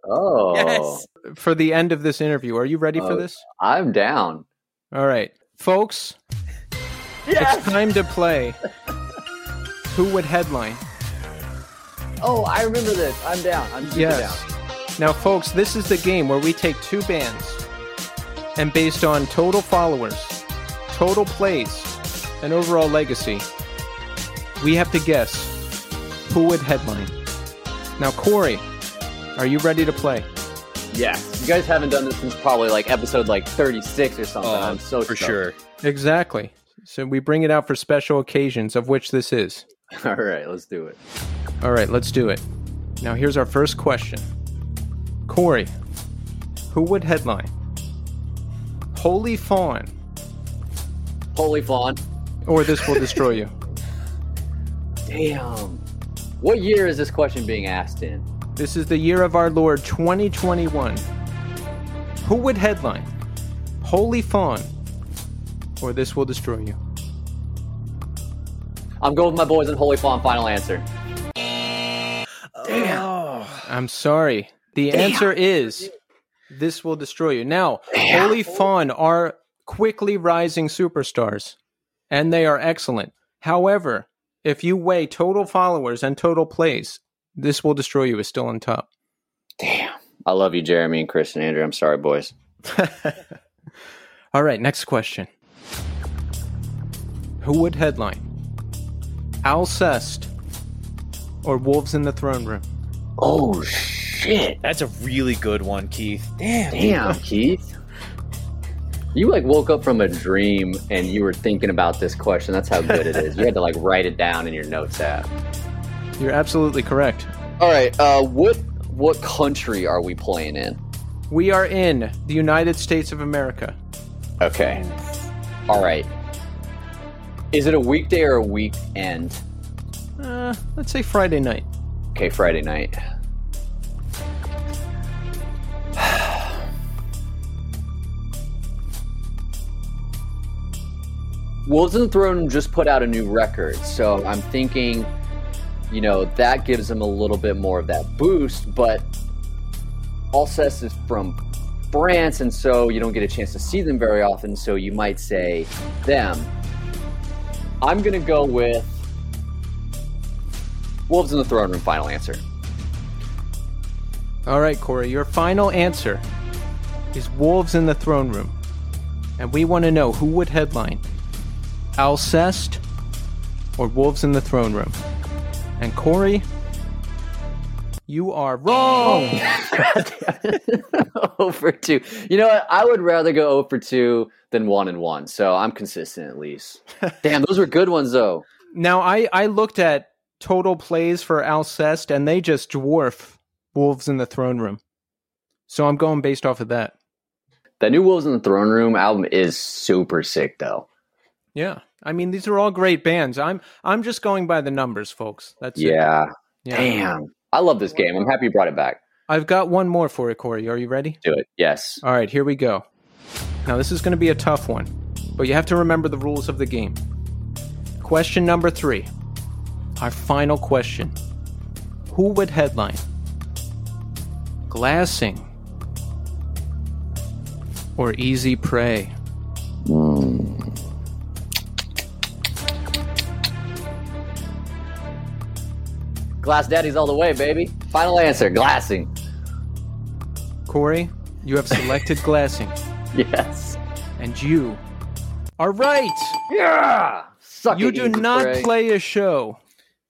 Oh, Yes. for the end of this interview. Are you ready for Oh. this? I'm down. All right, folks, Yes! it's time to play. Who would headline? Oh, I remember this. I'm down. I'm super Yes. Now, folks, this is the game where we take two bands and based on total followers, total plays, and overall legacy, we have to guess who would headline. Now, Cory, are you ready to play? Yes. You guys haven't done this since probably like episode like 36 or something. Oh, I'm so Oh, for stoked. sure. Exactly. So we bring it out for special occasions, of which this is. All right, let's do it. All right, let's do it. Now, here's our first question Cory, who would headline? Holy Fawn, Holy Fawn. or This Will Destroy You? Damn. What year is this question being asked in? This is the year of our Lord 2021. Who would headline? Holy Fawn, or This Will Destroy You? I'm going with my boys in Holy Fawn. Final answer. Damn. Oh. I'm sorry. The answer is This Will Destroy You. Now, Holy Fawn are quickly rising superstars, and they are excellent. However, if you weigh total followers and total plays, This Will Destroy You is still on top. Damn. I love you, Jeremy and Chris and Andrew. I'm sorry, boys. All right, next question. Who would headline? Alcest or Wolves in the Throne Room? Oh, shit. That's a really good one, Keith. Damn. Damn, Keith. You like woke up from a dream and you were thinking about this question. That's how good it is. You had to like write it down in your notes app. You're absolutely correct. All right. Uh, what what country are we playing in? We are in the United States of America. Okay. All right. Is it a weekday or a weekend? Uh, let's say Friday night. Okay, Friday night. Wolves the Throne just put out a new record, so I'm thinking, you know, that gives them a little bit more of that boost, but Alcest is from France, and so you don't get a chance to see them very often, so you might say them. I'm gonna go with Wolves in the Throne Room. Final answer. All right, Cory, your final answer is Wolves in the Throne Room. And we want to know who would headline Alcest or Wolves in the Throne Room. And Cory, you are wrong. Oh, over two. You know what? I would rather go oh over two than one and one. So I'm consistent at least. Damn, those were good ones though. now, I, I looked at total plays for Alcest, and they just dwarf Wolves in the Throne Room. So I'm going based off of that. The new Wolves in the Throne Room album is super sick though. Yeah. I mean, these are all great bands. I'm I'm just going by the numbers, folks. That's it. Yeah. Yeah. Damn. I love this game. I'm happy you brought it back. I've got one more for you, Cory. Are you ready? Do it. Yes. All right, here we go. Now, this is going to be a tough one, but you have to remember the rules of the game. Question number three. Our final question Who would headline? Glassing or Easy Prey? Hmm. Glass Daddies all the way, baby. Final answer. Glassing. Cory, you have selected Glassing, Yes. and you are right. Yeah. Suck You it, do not play a show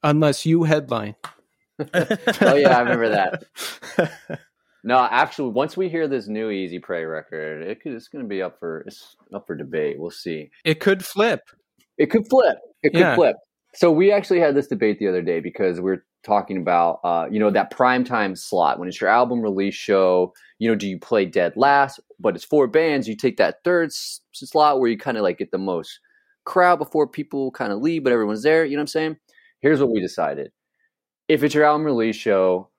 unless you headline. oh yeah, I remember that. No, actually, once we hear this new Easy Prey record, it could, it's going to be up for it's up for debate. We'll see. It could flip. It could flip. It could Yeah. flip. So we actually had this debate the other day because we're talking about uh, you know that primetime slot when it's your album release show. You know, do you play dead last? But it's four bands. You take that third s- slot where you kind of like get the most crowd before people kind of leave, but everyone's there. You know what I'm saying? Here's what we decided: if it's your album release show,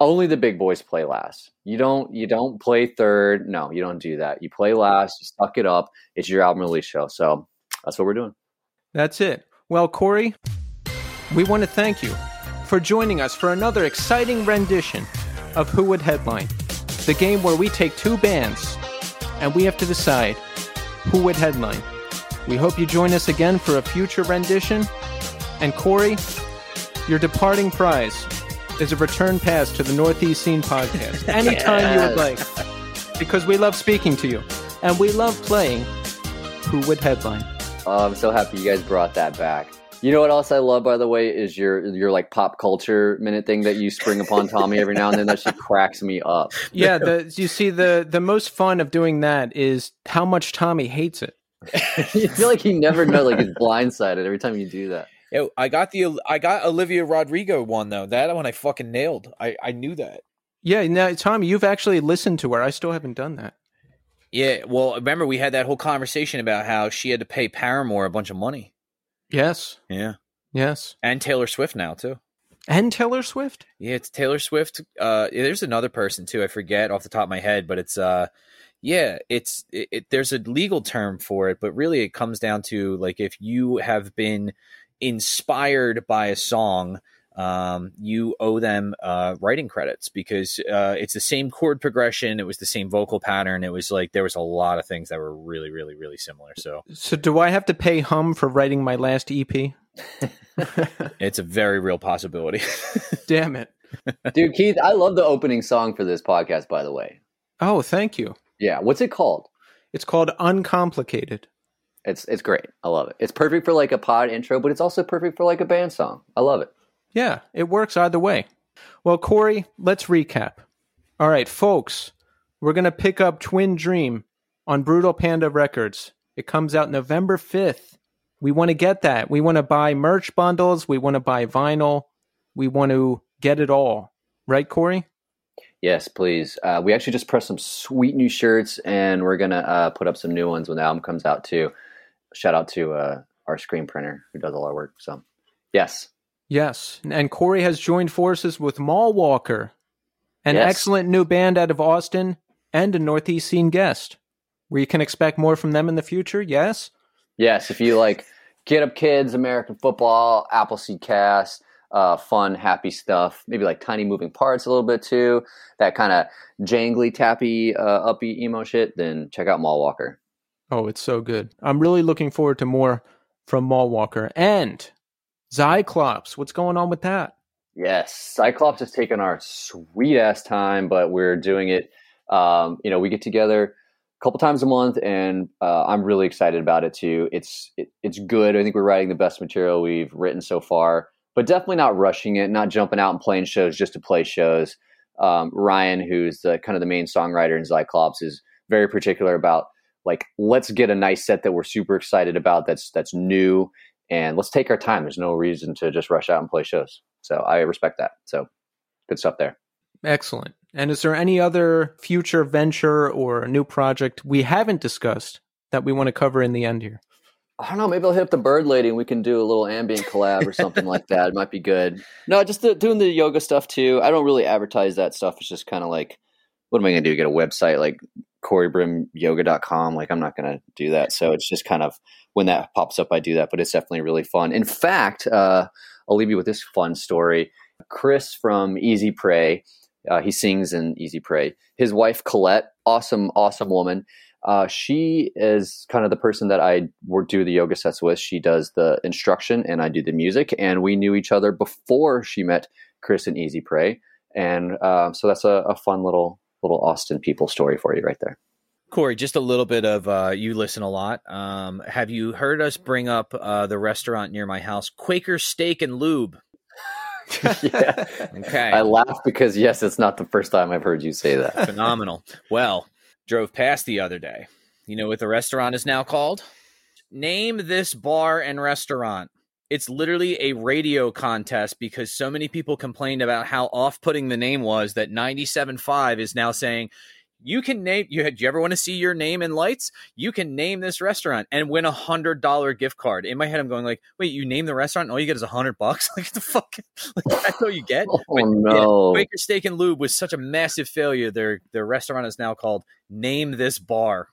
only the big boys play last. You don't you don't play third. No, you don't do that. You play last. You suck it up. It's your album release show. So that's what we're doing. That's it. Well, Cory, we want to thank you for joining us for another exciting rendition of Who Would Headline, the game where we take two bands and we have to decide who would headline. We hope you join us again for a future rendition. And Cory, your departing prize is a return pass to the Northeast Scene podcast anytime you would like, because we love speaking to you and we love playing Who Would Headline. Oh, I'm so happy you guys brought that back. You know what else I love, by the way, is your your like pop culture minute thing that you spring upon Tommy every now and then. That she cracks me up. Yeah, the, you see the the most fun of doing that is how much Tommy hates it. I feel like he never knows, like he's blindsided every time you do that. Yo, I got the I got Olivia Rodrigo one though. That one I fucking nailed. I I knew that. Yeah, now Tommy, you've actually listened to her. I still haven't done that. Yeah, well, remember we had that whole conversation about how she had to pay Paramore a bunch of money. Yes, Yeah, yes, and Taylor Swift now too. and Taylor Swift. Yeah, it's Taylor Swift. Uh, there's another person too. I forget off the top of my head, but it's uh, yeah, it's it, it, There's a legal term for it, but really it comes down to like if you have been inspired by a song, um, you owe them uh, writing credits because uh, it's the same chord progression. It was the same vocal pattern. It was like there was a lot of things that were really, really, really similar. So So, do I have to pay Hum for writing my last EP? it's a very real possibility. Damn it! Dude, Keith, I love the opening song for this podcast, by the way. Oh, thank you. Yeah, what's it called? It's called Uncomplicated. It's it's great. I love it. It's perfect for like a pod intro, but it's also perfect for like a band song. I love it. Yeah, it works either way. Well, Cory, let's recap. All right, folks, we're going to pick up Twin Dream on Brutal Panda Records. It comes out November 5th. We want to get that. We want to buy merch bundles. We want to buy vinyl. We want to get it all. Right, Cory? Yes, please. Uh, we actually just pressed some sweet new shirts, and we're gonna uh, put up some new ones when the album comes out too. Shout out to uh, our screen printer who does all our work. So, yes, Yes. And Cory has joined forces with Mallwalker, an Yes. excellent new band out of Austin and a Northeast scene guest. We can expect more from them in the future, yes? yes. If you like Get Up Kids, American Football, Appleseed Cast, uh, fun, happy stuff. Maybe like tiny moving parts a little bit too. That kind of jangly, tappy, uh, upbeat emo shit. Then check out Mallwalker. Oh, it's so good. I'm really looking forward to more from Mallwalker. And Zyclops, what's going on with that? Yes, Zyclops has taken our sweet ass time, but we're doing it. Um, you know, we get together a couple times a month, and uh, I'm really excited about it too. It's it, it's good. I think we're writing the best material we've written so far, but definitely not rushing it, not jumping out and playing shows just to play shows. Um, Ryan, who's the kind of the main songwriter in Zyclops, is very particular about like let's get a nice set that we're super excited about. That's that's new, and let's take our time. There's no reason to just rush out and play shows. So I respect that. So good stuff there. Excellent. And is there any other future venture or new project we haven't discussed that we want to cover in the end here? I don't know. Maybe I'll hit up the Bird Lady and we can do a little ambient collab or something like that. It might be good. No, just the, doing the yoga stuff too. I don't really advertise that stuff. It's just kind of like, what am I going to do? Get a website like corybrimyoga.com? Like, I'm not going to do that. So it's just kind of when that pops up, I do that. But it's definitely really fun. In fact, uh, I'll leave you with this fun story. Chris from Easy Prey, uh, he sings in Easy Prey. His wife Colette, awesome, awesome woman. Uh, she is kind of the person that I do the yoga sets with. She does the instruction and I do the music. And we knew each other before she met Chris and Easy Prey. And uh, so that's a, a fun little little Austin people story for you right there. Cory, just a little bit of uh, you listen a lot. Um, have you heard us bring up uh, the restaurant near my house, Quaker Steak and Lube? yeah. Okay, I laugh because yes, it's not the first time I've heard you say that. phenomenal. Well, drove past the other day. You know what the restaurant is now called? Name this bar and restaurant. It's literally a radio contest because so many people complained about how off-putting the name was that 97.5 is now saying you can name you do you ever want to see your name in lights you can name this restaurant and win a hundred dollar gift card in my head i'm going like wait you name the restaurant and all you get is a hundred bucks like the fuck like that's all you get Oh But, yeah, no! Quaker Steak and Lube was such a massive failure. Their their restaurant is now called Name This Bar.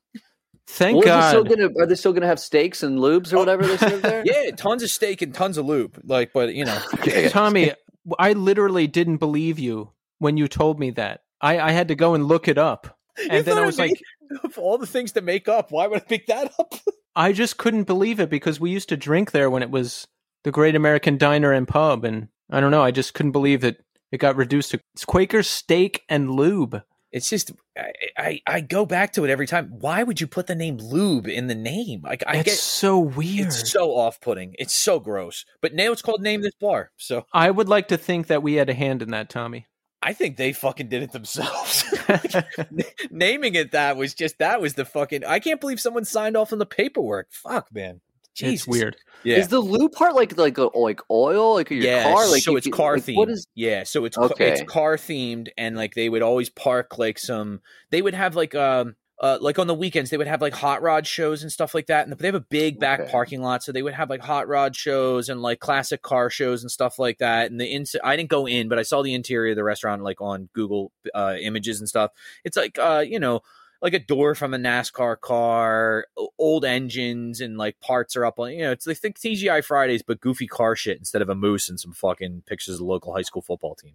Thank Well, God. still gonna, are they still going to have steaks and lubes or oh, whatever they serve there? Yeah, tons of steak and tons of lube. Like, but you know, Okay. Tommy, I literally didn't believe you when you told me that. I, I had to go and look it up. And then I was like, of all the things to make up, why would I pick that up? I just couldn't believe it because we used to drink there when it was the Great American Diner and Pub. And I don't know, I just couldn't believe that it got reduced to it's Quaker Steak and Lube. It's just I, I I go back to it every time. Why would you put the name lube in the name? Like I get so weird. it's so off putting. It's so gross. But now it's called name this bar. So I would like to think that we had a hand in that, Tommy. I think they fucking did it themselves. Naming it that was just that was the fucking. I can't believe someone signed off on the paperwork. Fuck, man. Jesus. It's weird. Yeah. Is the lube part like like a, like oil, like your yeah, car? Like so it's can- car like, themed. What is? yeah, so it's ca- Okay. it's car themed, and like they would always park like some. They would have like um uh like on the weekends they would have like hot rod shows and stuff like that, and they have a big back Okay. parking lot, so they would have like hot rod shows and like classic car shows and stuff like that. And the ins I didn't go in, but I saw the interior of the restaurant like on Google uh, images and stuff. It's like uh you know like a door from a NASCAR car, old engines and like parts are up on. You know, it's like think TGI Fridays, but goofy car shit instead of a moose and some fucking pictures of the local high school football team.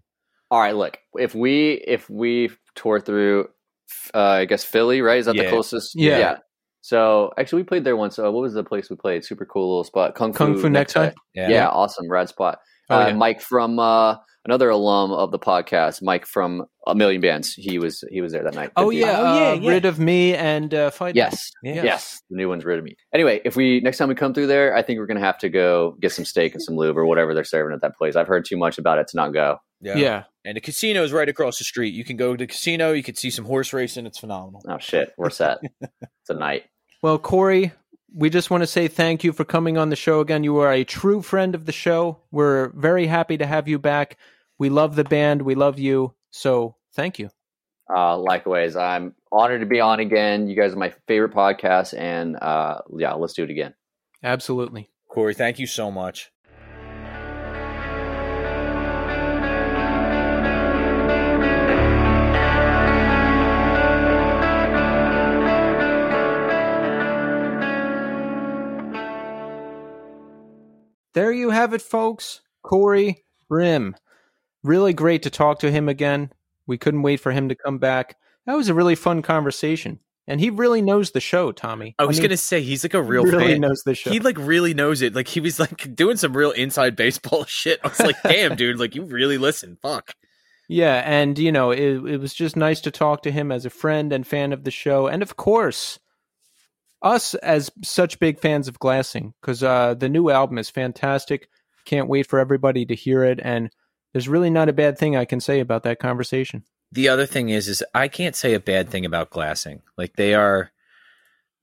All right, look. If we if we tour through, uh, I guess Philly, right? Is that Yeah. the closest? Yeah. yeah. So actually, we played there once. Uh, what was the place we played? Super cool little spot. Kung Fu, Kung Fu Necktie? Yeah. awesome, rad spot. Oh, uh, yeah. Mike from uh, another alum of the podcast, Mike from a million bands. He was he was there that night. Oh Good dude. yeah, Oh, yeah, uh, yeah. rid of me and uh, fight. Yes. Yeah. Yes. The new one's rid of me. Anyway, if we next time we come through there, I think we're gonna have to go get some steak and some lube or whatever they're serving at that place. I've heard too much about it to not go. Yeah. yeah. And the casino is right across the street. You can go to the casino, you can see some horse racing. It's phenomenal. Oh shit, we're set. it's a night. Well, Cory, we just want to say thank you for coming on the show again. You are a true friend of the show. We're very happy to have you back. We love the band. We love you. So thank you. Uh, likewise, I'm honored to be on again. You guys are my favorite podcast, and uh, yeah, let's do it again. Absolutely. Cory, thank you so much. There you have it, folks. Cory Brim. Really great to talk to him again. We couldn't wait for him to come back. That was a really fun conversation. And he really knows the show, Tommy. I was mean, gonna say he's like a real he really fan. knows the show. He like really knows it. Like he was like doing some real inside baseball shit. I was like, damn, dude, like you really listen. Fuck. Yeah, and you know, it, it was just nice to talk to him as a friend and fan of the show, and of course, us as such big fans of Glassing, because uh, the new album is fantastic. Can't wait for everybody to hear it, and there's really not a bad thing I can say about that conversation. The other thing is, is I can't say a bad thing about glassing. Like they are,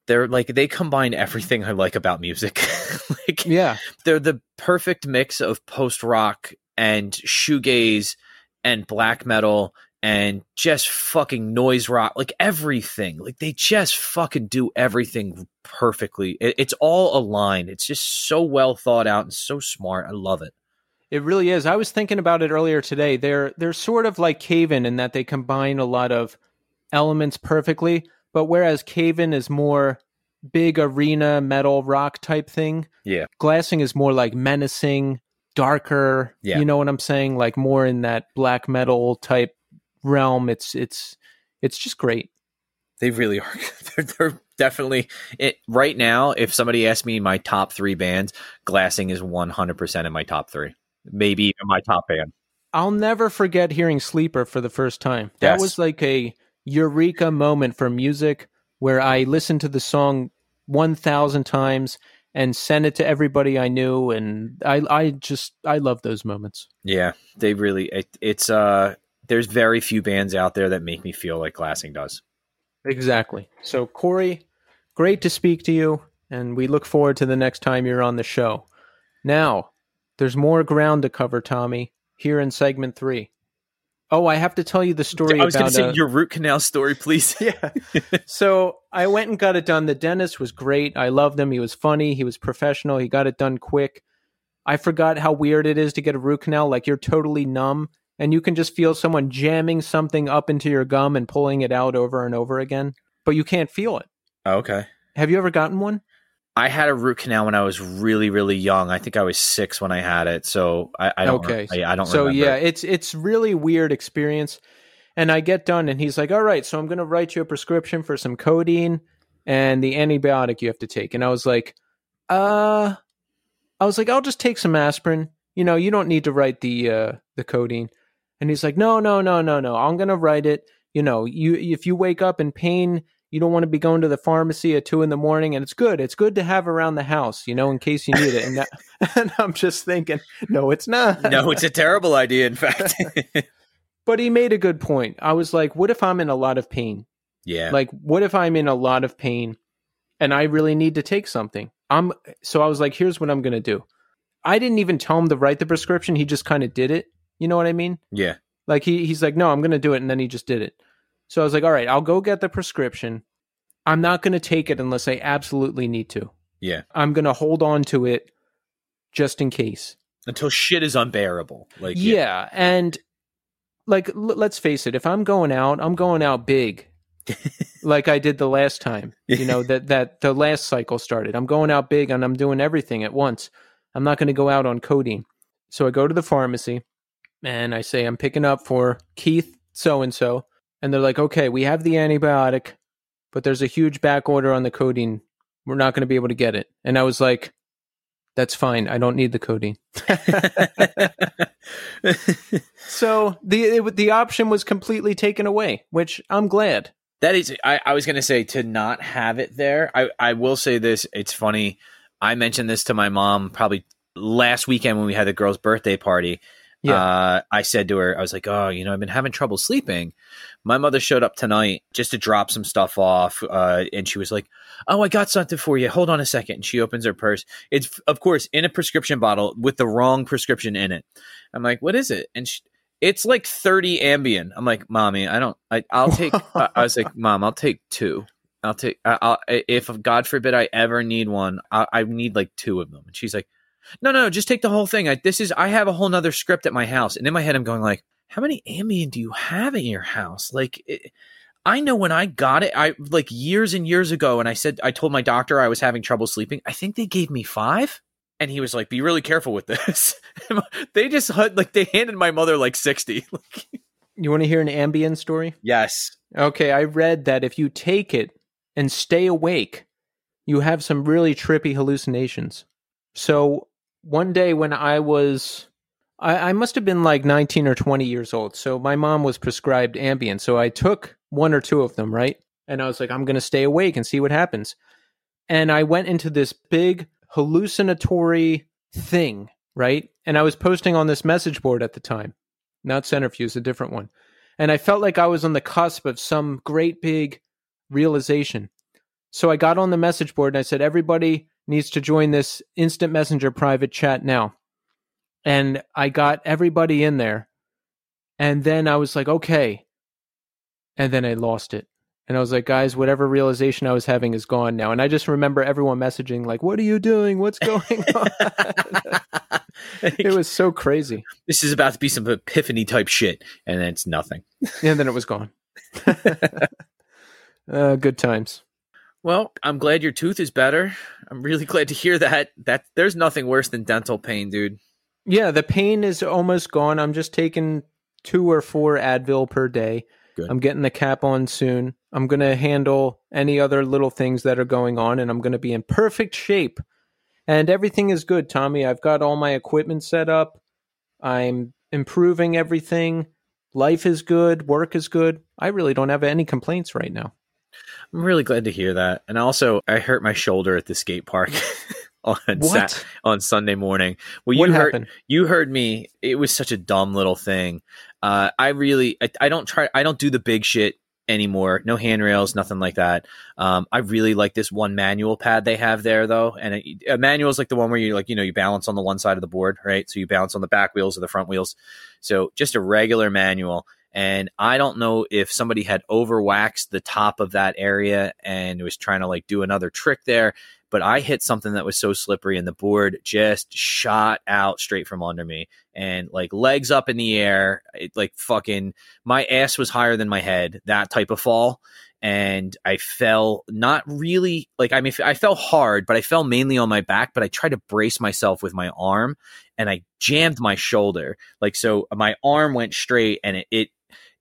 they're like they combine everything I like about music. like Yeah, they're the perfect mix of post rock and shoegaze and black metal and just fucking noise rock, like everything. Like they just fucking do everything perfectly. It, it's all aligned. It's just so well thought out and so smart. I love it. it really is. I was thinking about it earlier today. They're they're sort of like Caven in that they combine a lot of elements perfectly, but whereas Cave In is more big arena metal rock type thing, Yeah. Glassing is more like menacing, darker. Yeah. You know what I'm saying? Like more in that black metal type realm. It's it's it's just great. They really are. They're, they're definitely it right now. If somebody asked me my top three bands, Glassing is one hundred percent in my top three, maybe even my top band. I'll never forget hearing Sleeper for the first time. That Yes. was like a eureka moment for music where I listened to the song 1000 times and sent it to everybody I knew and I I just I love those moments. Yeah, they really. It, it's uh, there's very few bands out there that make me feel like Glassing does. Exactly. So Cory, great to speak to you and we look forward to the next time you're on the show. Now, there's more ground to cover, Tommy, here in segment 3. Oh, I have to tell you the story I was going to say uh, your root canal story, please. yeah. so I went and got it done. The dentist was great. I loved him. He was funny. He was professional. He got it done quick. I forgot how weird it is to get a root canal. Like you're totally numb and you can just feel someone jamming something up into your gum and pulling it out over and over again, but you can't feel it. okay. Have you ever gotten one? I had a root canal when I was really, really young. I think I was six when I had it, so I, I don't. okay. I, I don't. So remember. yeah, it's it's really weird experience. And I get done, and he's like, "All right, so I'm going to write you a prescription for some codeine and the antibiotic you have to take." And I was like, "Uh," I was like, "I'll just take some aspirin. You know, you don't need to write the uh, the codeine." And he's like, "No, no, no, no, no. I'm going to write it. You know, you if you wake up in pain, you don't want to be going to the pharmacy at two in the morning, and it's good. It's good to have around the house, you know, in case you need it. And, that, and I'm just thinking, no, it's not. no, it's a terrible idea. In fact, but he made a good point. I was like, what if I'm in a lot of pain? yeah, Like, what if I'm in a lot of pain and I really need to take something? I'm so I was like, here's what I'm gonna do. I didn't even tell him to write the prescription. He just kind of did it. You know what I mean? yeah, Like he he's like, no, I'm gonna do it, and then he just did it. So I was like, all right, I'll go get the prescription. I'm not gonna take it unless I absolutely need to. yeah. I'm gonna hold on to it just in case. Until shit is unbearable. Like, Yeah, and like l- let's face it, if I'm going out, I'm going out big. like I did the last time. You know, that that the last cycle started. I'm going out big and I'm doing everything at once. I'm not going to go out on codeine. So I go to the pharmacy and I say I'm picking up for Keith so and so and they're like, "Okay, we have the antibiotic, but there's a huge back order on the codeine. We're not going to be able to get it." And I was like, "That's fine. I don't need the codeine." So the it, the option was completely taken away, which I'm glad. That is, I, I was going to say to not have it there. I, I will say this. It's funny. I mentioned this to my mom probably last weekend when we had the girl's birthday party. Yeah. Uh, I said to her, I was like, oh, you know, I've been having trouble sleeping. My mother showed up tonight just to drop some stuff off. Uh, and she was like, oh, I got something for you. Hold on a second. And she opens her purse. It's, of course, in a prescription bottle with the wrong prescription in it. I'm like, what is it? And she, it's like 30 Ambien. I'm like, mommy, I don't, I, I'll take, I, I was like, mom, I'll take two. I'll take, I, I'll, if God forbid I ever need one, I, I need like two of them. And she's like, no, no, no, just take the whole thing. I, this is, I have a whole nother script at my house. And in my head, I'm going like, how many Ambien do you have in your house? Like, it, I know when I got it, I like years and years ago, and I said, I told my doctor I was having trouble sleeping. I think they gave me five. And he was like, be really careful with this. they just, like, they handed my mother like 60. You want to hear an Ambien story? yes. Okay, I read that if you take it and stay awake, you have some really trippy hallucinations. So one day when I was, I, I must have been like 19 or 20 years old. So my mom was prescribed Ambien. So I took one or two of them, right? And I was like, I'm going to stay awake and see what happens. And I went into this big hallucinatory thing, right? And I was posting on this message board at the time, not Centrifuge, a different one. And I felt like I was on the cusp of some great big realization. So I got on the message board and I said, everybody needs to join this instant messenger private chat now. And I got everybody in there. And then I was like, okay. And then I lost it. And I was like, guys, whatever realization I was having is gone now. And I just remember everyone messaging, like, what are you doing? What's going on? it was so crazy. this is about to be some epiphany type shit. And then it's nothing. And then it was gone. uh, good times. Well, I'm glad your tooth is better. I'm really glad to hear that. That there's nothing worse than dental pain, dude. Yeah, the pain is almost gone. I'm just taking two or four Advil per day. Good. I'm getting the cap on soon. I'm going to handle any other little things that are going on, and I'm going to be in perfect shape. And everything is good, Tommy. I've got all my equipment set up. I'm improving everything. Life is good. Work is good. I really don't have any complaints right now. I'm really glad to hear that. And also, I hurt my shoulder at the skate park on? Sat- on Sunday morning. Well, what you heard happened? you heard me. It was such a dumb little thing. Uh, I really, I, I don't try. I don't do the big shit anymore. No handrails, nothing like that. Um, I really like this one manual pad they have there, though. And it, a manual is like the one where you like, you know, you balance on the one side of the board, right? So you balance on the back wheels or the front wheels. So just a regular manual. And I don't know if somebody had overwaxed the top of that area and was trying to like do another trick there. But I hit something that was so slippery, and the board just shot out straight from under me, and like legs up in the air, it, like fucking my ass was higher than my head. That type of fall, and I fell not really like I mean I fell hard, but I fell mainly on my back. But I tried to brace myself with my arm, and I jammed my shoulder. Like so, my arm went straight, and it, it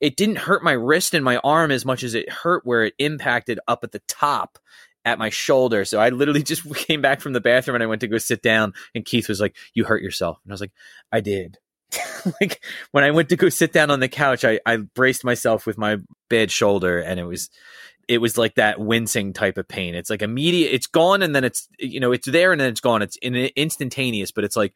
it didn't hurt my wrist and my arm as much as it hurt where it impacted up at the top at my shoulder. So I literally just came back from the bathroom and I went to go sit down and Keith was like, "You hurt yourself." And I was like, "I did." like when I went to go sit down on the couch, I, I braced myself with my bad shoulder, and it was it was like that wincing type of pain. It's like immediate, it's gone, and then it's you know it's there and then it's gone. It's in instantaneous, but it's like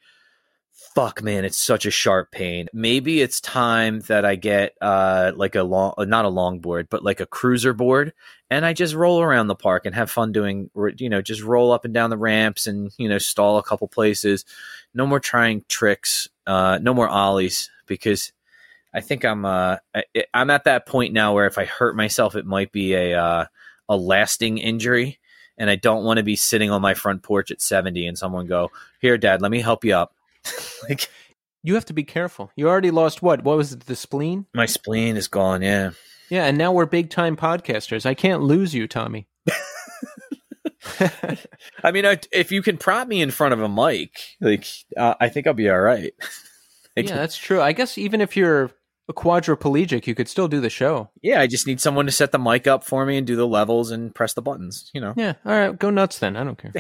fuck man it's such a sharp pain. Maybe it's time that i get uh like a long not a long board but like a cruiser board and i just roll around the park and have fun doing you know just roll up and down the ramps and you know stall a couple places. No more trying tricks uh no more ollies because i think i'm uh I, i'm at that point now where if i hurt myself it might be a uh a lasting injury and i don't want to be sitting on my front porch at 70 and someone go here dad let me help you up like you have to be careful. You already lost what? What was it? The spleen? My spleen is gone. Yeah. Yeah, and now we're big time podcasters. I can't lose you, Tommy. I mean, if you can prop me in front of a mic, like uh, I think I'll be all right. yeah, that's true. I guess even if you're a quadriplegic, you could still do the show. Yeah, I just need someone to set the mic up for me and do the levels and press the buttons. You know. Yeah. All right. Go nuts then. I don't care.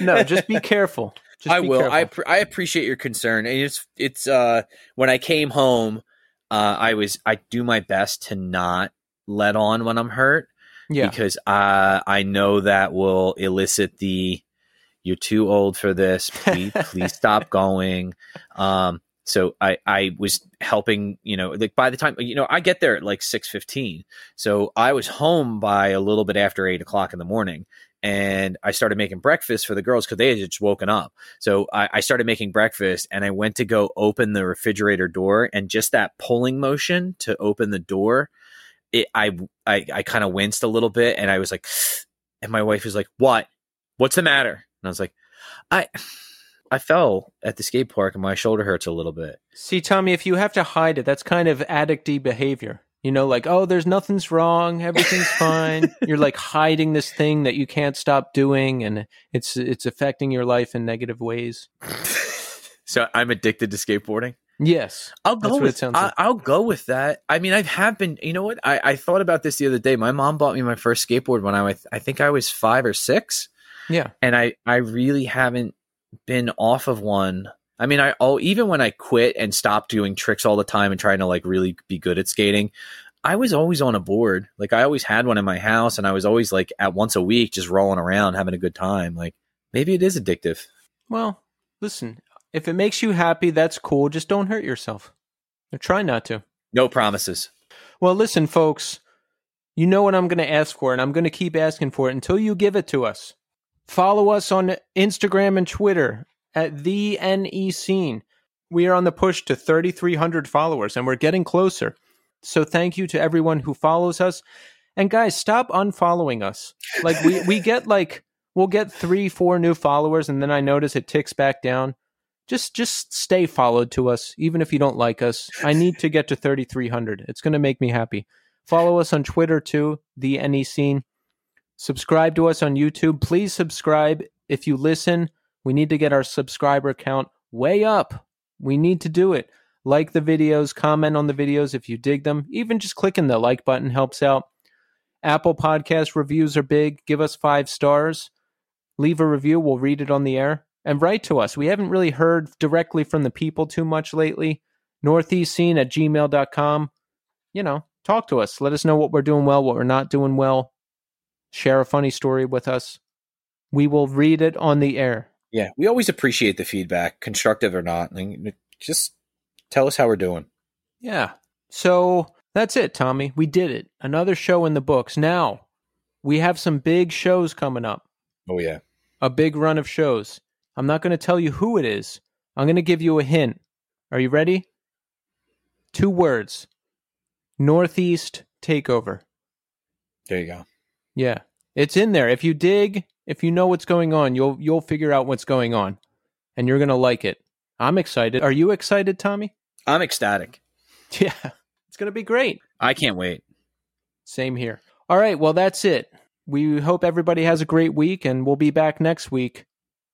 no, just be careful. Just I will. I I appreciate your concern. And it's it's uh when I came home, uh I was I do my best to not let on when I'm hurt. Yeah. Because uh I know that will elicit the you're too old for this. Please please stop going. Um so I, I was helping, you know, like by the time, you know, I get there at like 6.15. So I was home by a little bit after eight o'clock in the morning and I started making breakfast for the girls because they had just woken up. So I, I, started making breakfast and I went to go open the refrigerator door and just that pulling motion to open the door, it, I, I, I kind of winced a little bit and I was like, and my wife was like, what, what's the matter? And I was like, I, I fell at the skate park and my shoulder hurts a little bit. See, Tommy, if you have to hide it, that's kind of addicty behavior. You know, like, oh, there's nothing's wrong, everything's fine. You're like hiding this thing that you can't stop doing, and it's it's affecting your life in negative ways. so I'm addicted to skateboarding. Yes, I'll go with. Like. I, will go with that. I mean, I have been. You know what? I, I thought about this the other day. My mom bought me my first skateboard when I was, I think I was five or six. Yeah, and I I really haven't been off of one. I mean, I all even when I quit and stopped doing tricks all the time and trying to like really be good at skating, I was always on a board. Like I always had one in my house, and I was always like at once a week just rolling around having a good time. Like maybe it is addictive. Well, listen, if it makes you happy, that's cool. Just don't hurt yourself. Or try not to. No promises. Well, listen, folks. You know what I'm going to ask for, and I'm going to keep asking for it until you give it to us. Follow us on Instagram and Twitter at the NE Scene. We are on the push to 3,300 followers, and we're getting closer. So thank you to everyone who follows us. And guys, stop unfollowing us. Like we we get like we'll get three, four new followers, and then I notice it ticks back down. Just just stay followed to us, even if you don't like us. I need to get to 3,300. It's going to make me happy. Follow us on Twitter too, the NE Scene. Subscribe to us on YouTube. Please subscribe if you listen. We need to get our subscriber count way up. We need to do it. Like the videos, comment on the videos if you dig them. Even just clicking the like button helps out. Apple Podcast reviews are big. Give us five stars. Leave a review. We'll read it on the air. And write to us. We haven't really heard directly from the people too much lately. Northeastscene at gmail.com. You know, talk to us. Let us know what we're doing well, what we're not doing well share a funny story with us. We will read it on the air. Yeah, we always appreciate the feedback, constructive or not. Just tell us how we're doing. Yeah. So that's it, Tommy. We did it. Another show in the books. Now, we have some big shows coming up. Oh, yeah. A big run of shows. I'm not going to tell you who it is. I'm going to give you a hint. Are you ready? Two words Northeast Takeover. There you go. Yeah. It's in there. If you dig, if you know what's going on, you'll you'll figure out what's going on and you're going to like it. I'm excited. Are you excited, Tommy? I'm ecstatic. Yeah. It's going to be great. I can't wait. Same here. All right, well that's it. We hope everybody has a great week and we'll be back next week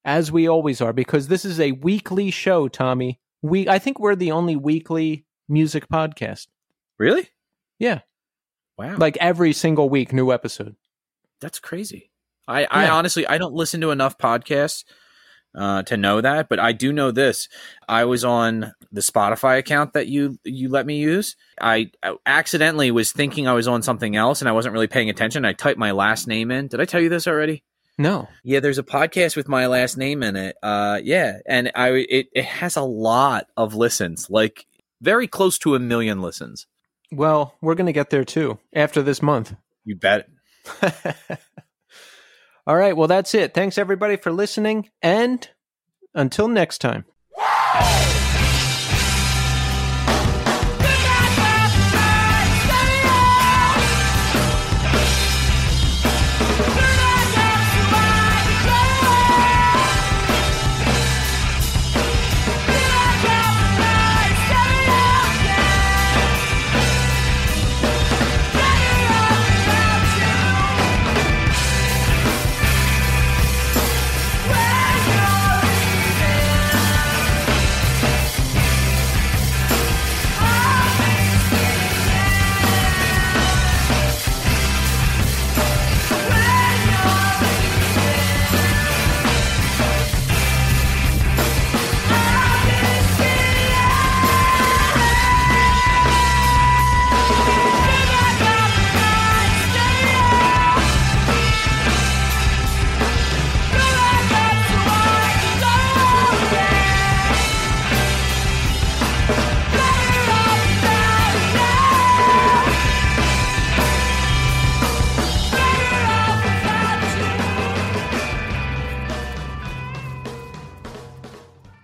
as we always are because this is a weekly show, Tommy. We I think we're the only weekly music podcast. Really? Yeah. Wow. Like every single week new episode that's crazy. I, I honestly I don't listen to enough podcasts uh, to know that, but I do know this. I was on the Spotify account that you you let me use. I, I accidentally was thinking I was on something else, and I wasn't really paying attention. I typed my last name in. Did I tell you this already? No. Yeah, there's a podcast with my last name in it. Uh, yeah, and I it, it has a lot of listens, like very close to a million listens. Well, we're going to get there too after this month. You bet. All right. Well, that's it. Thanks everybody for listening. And until next time.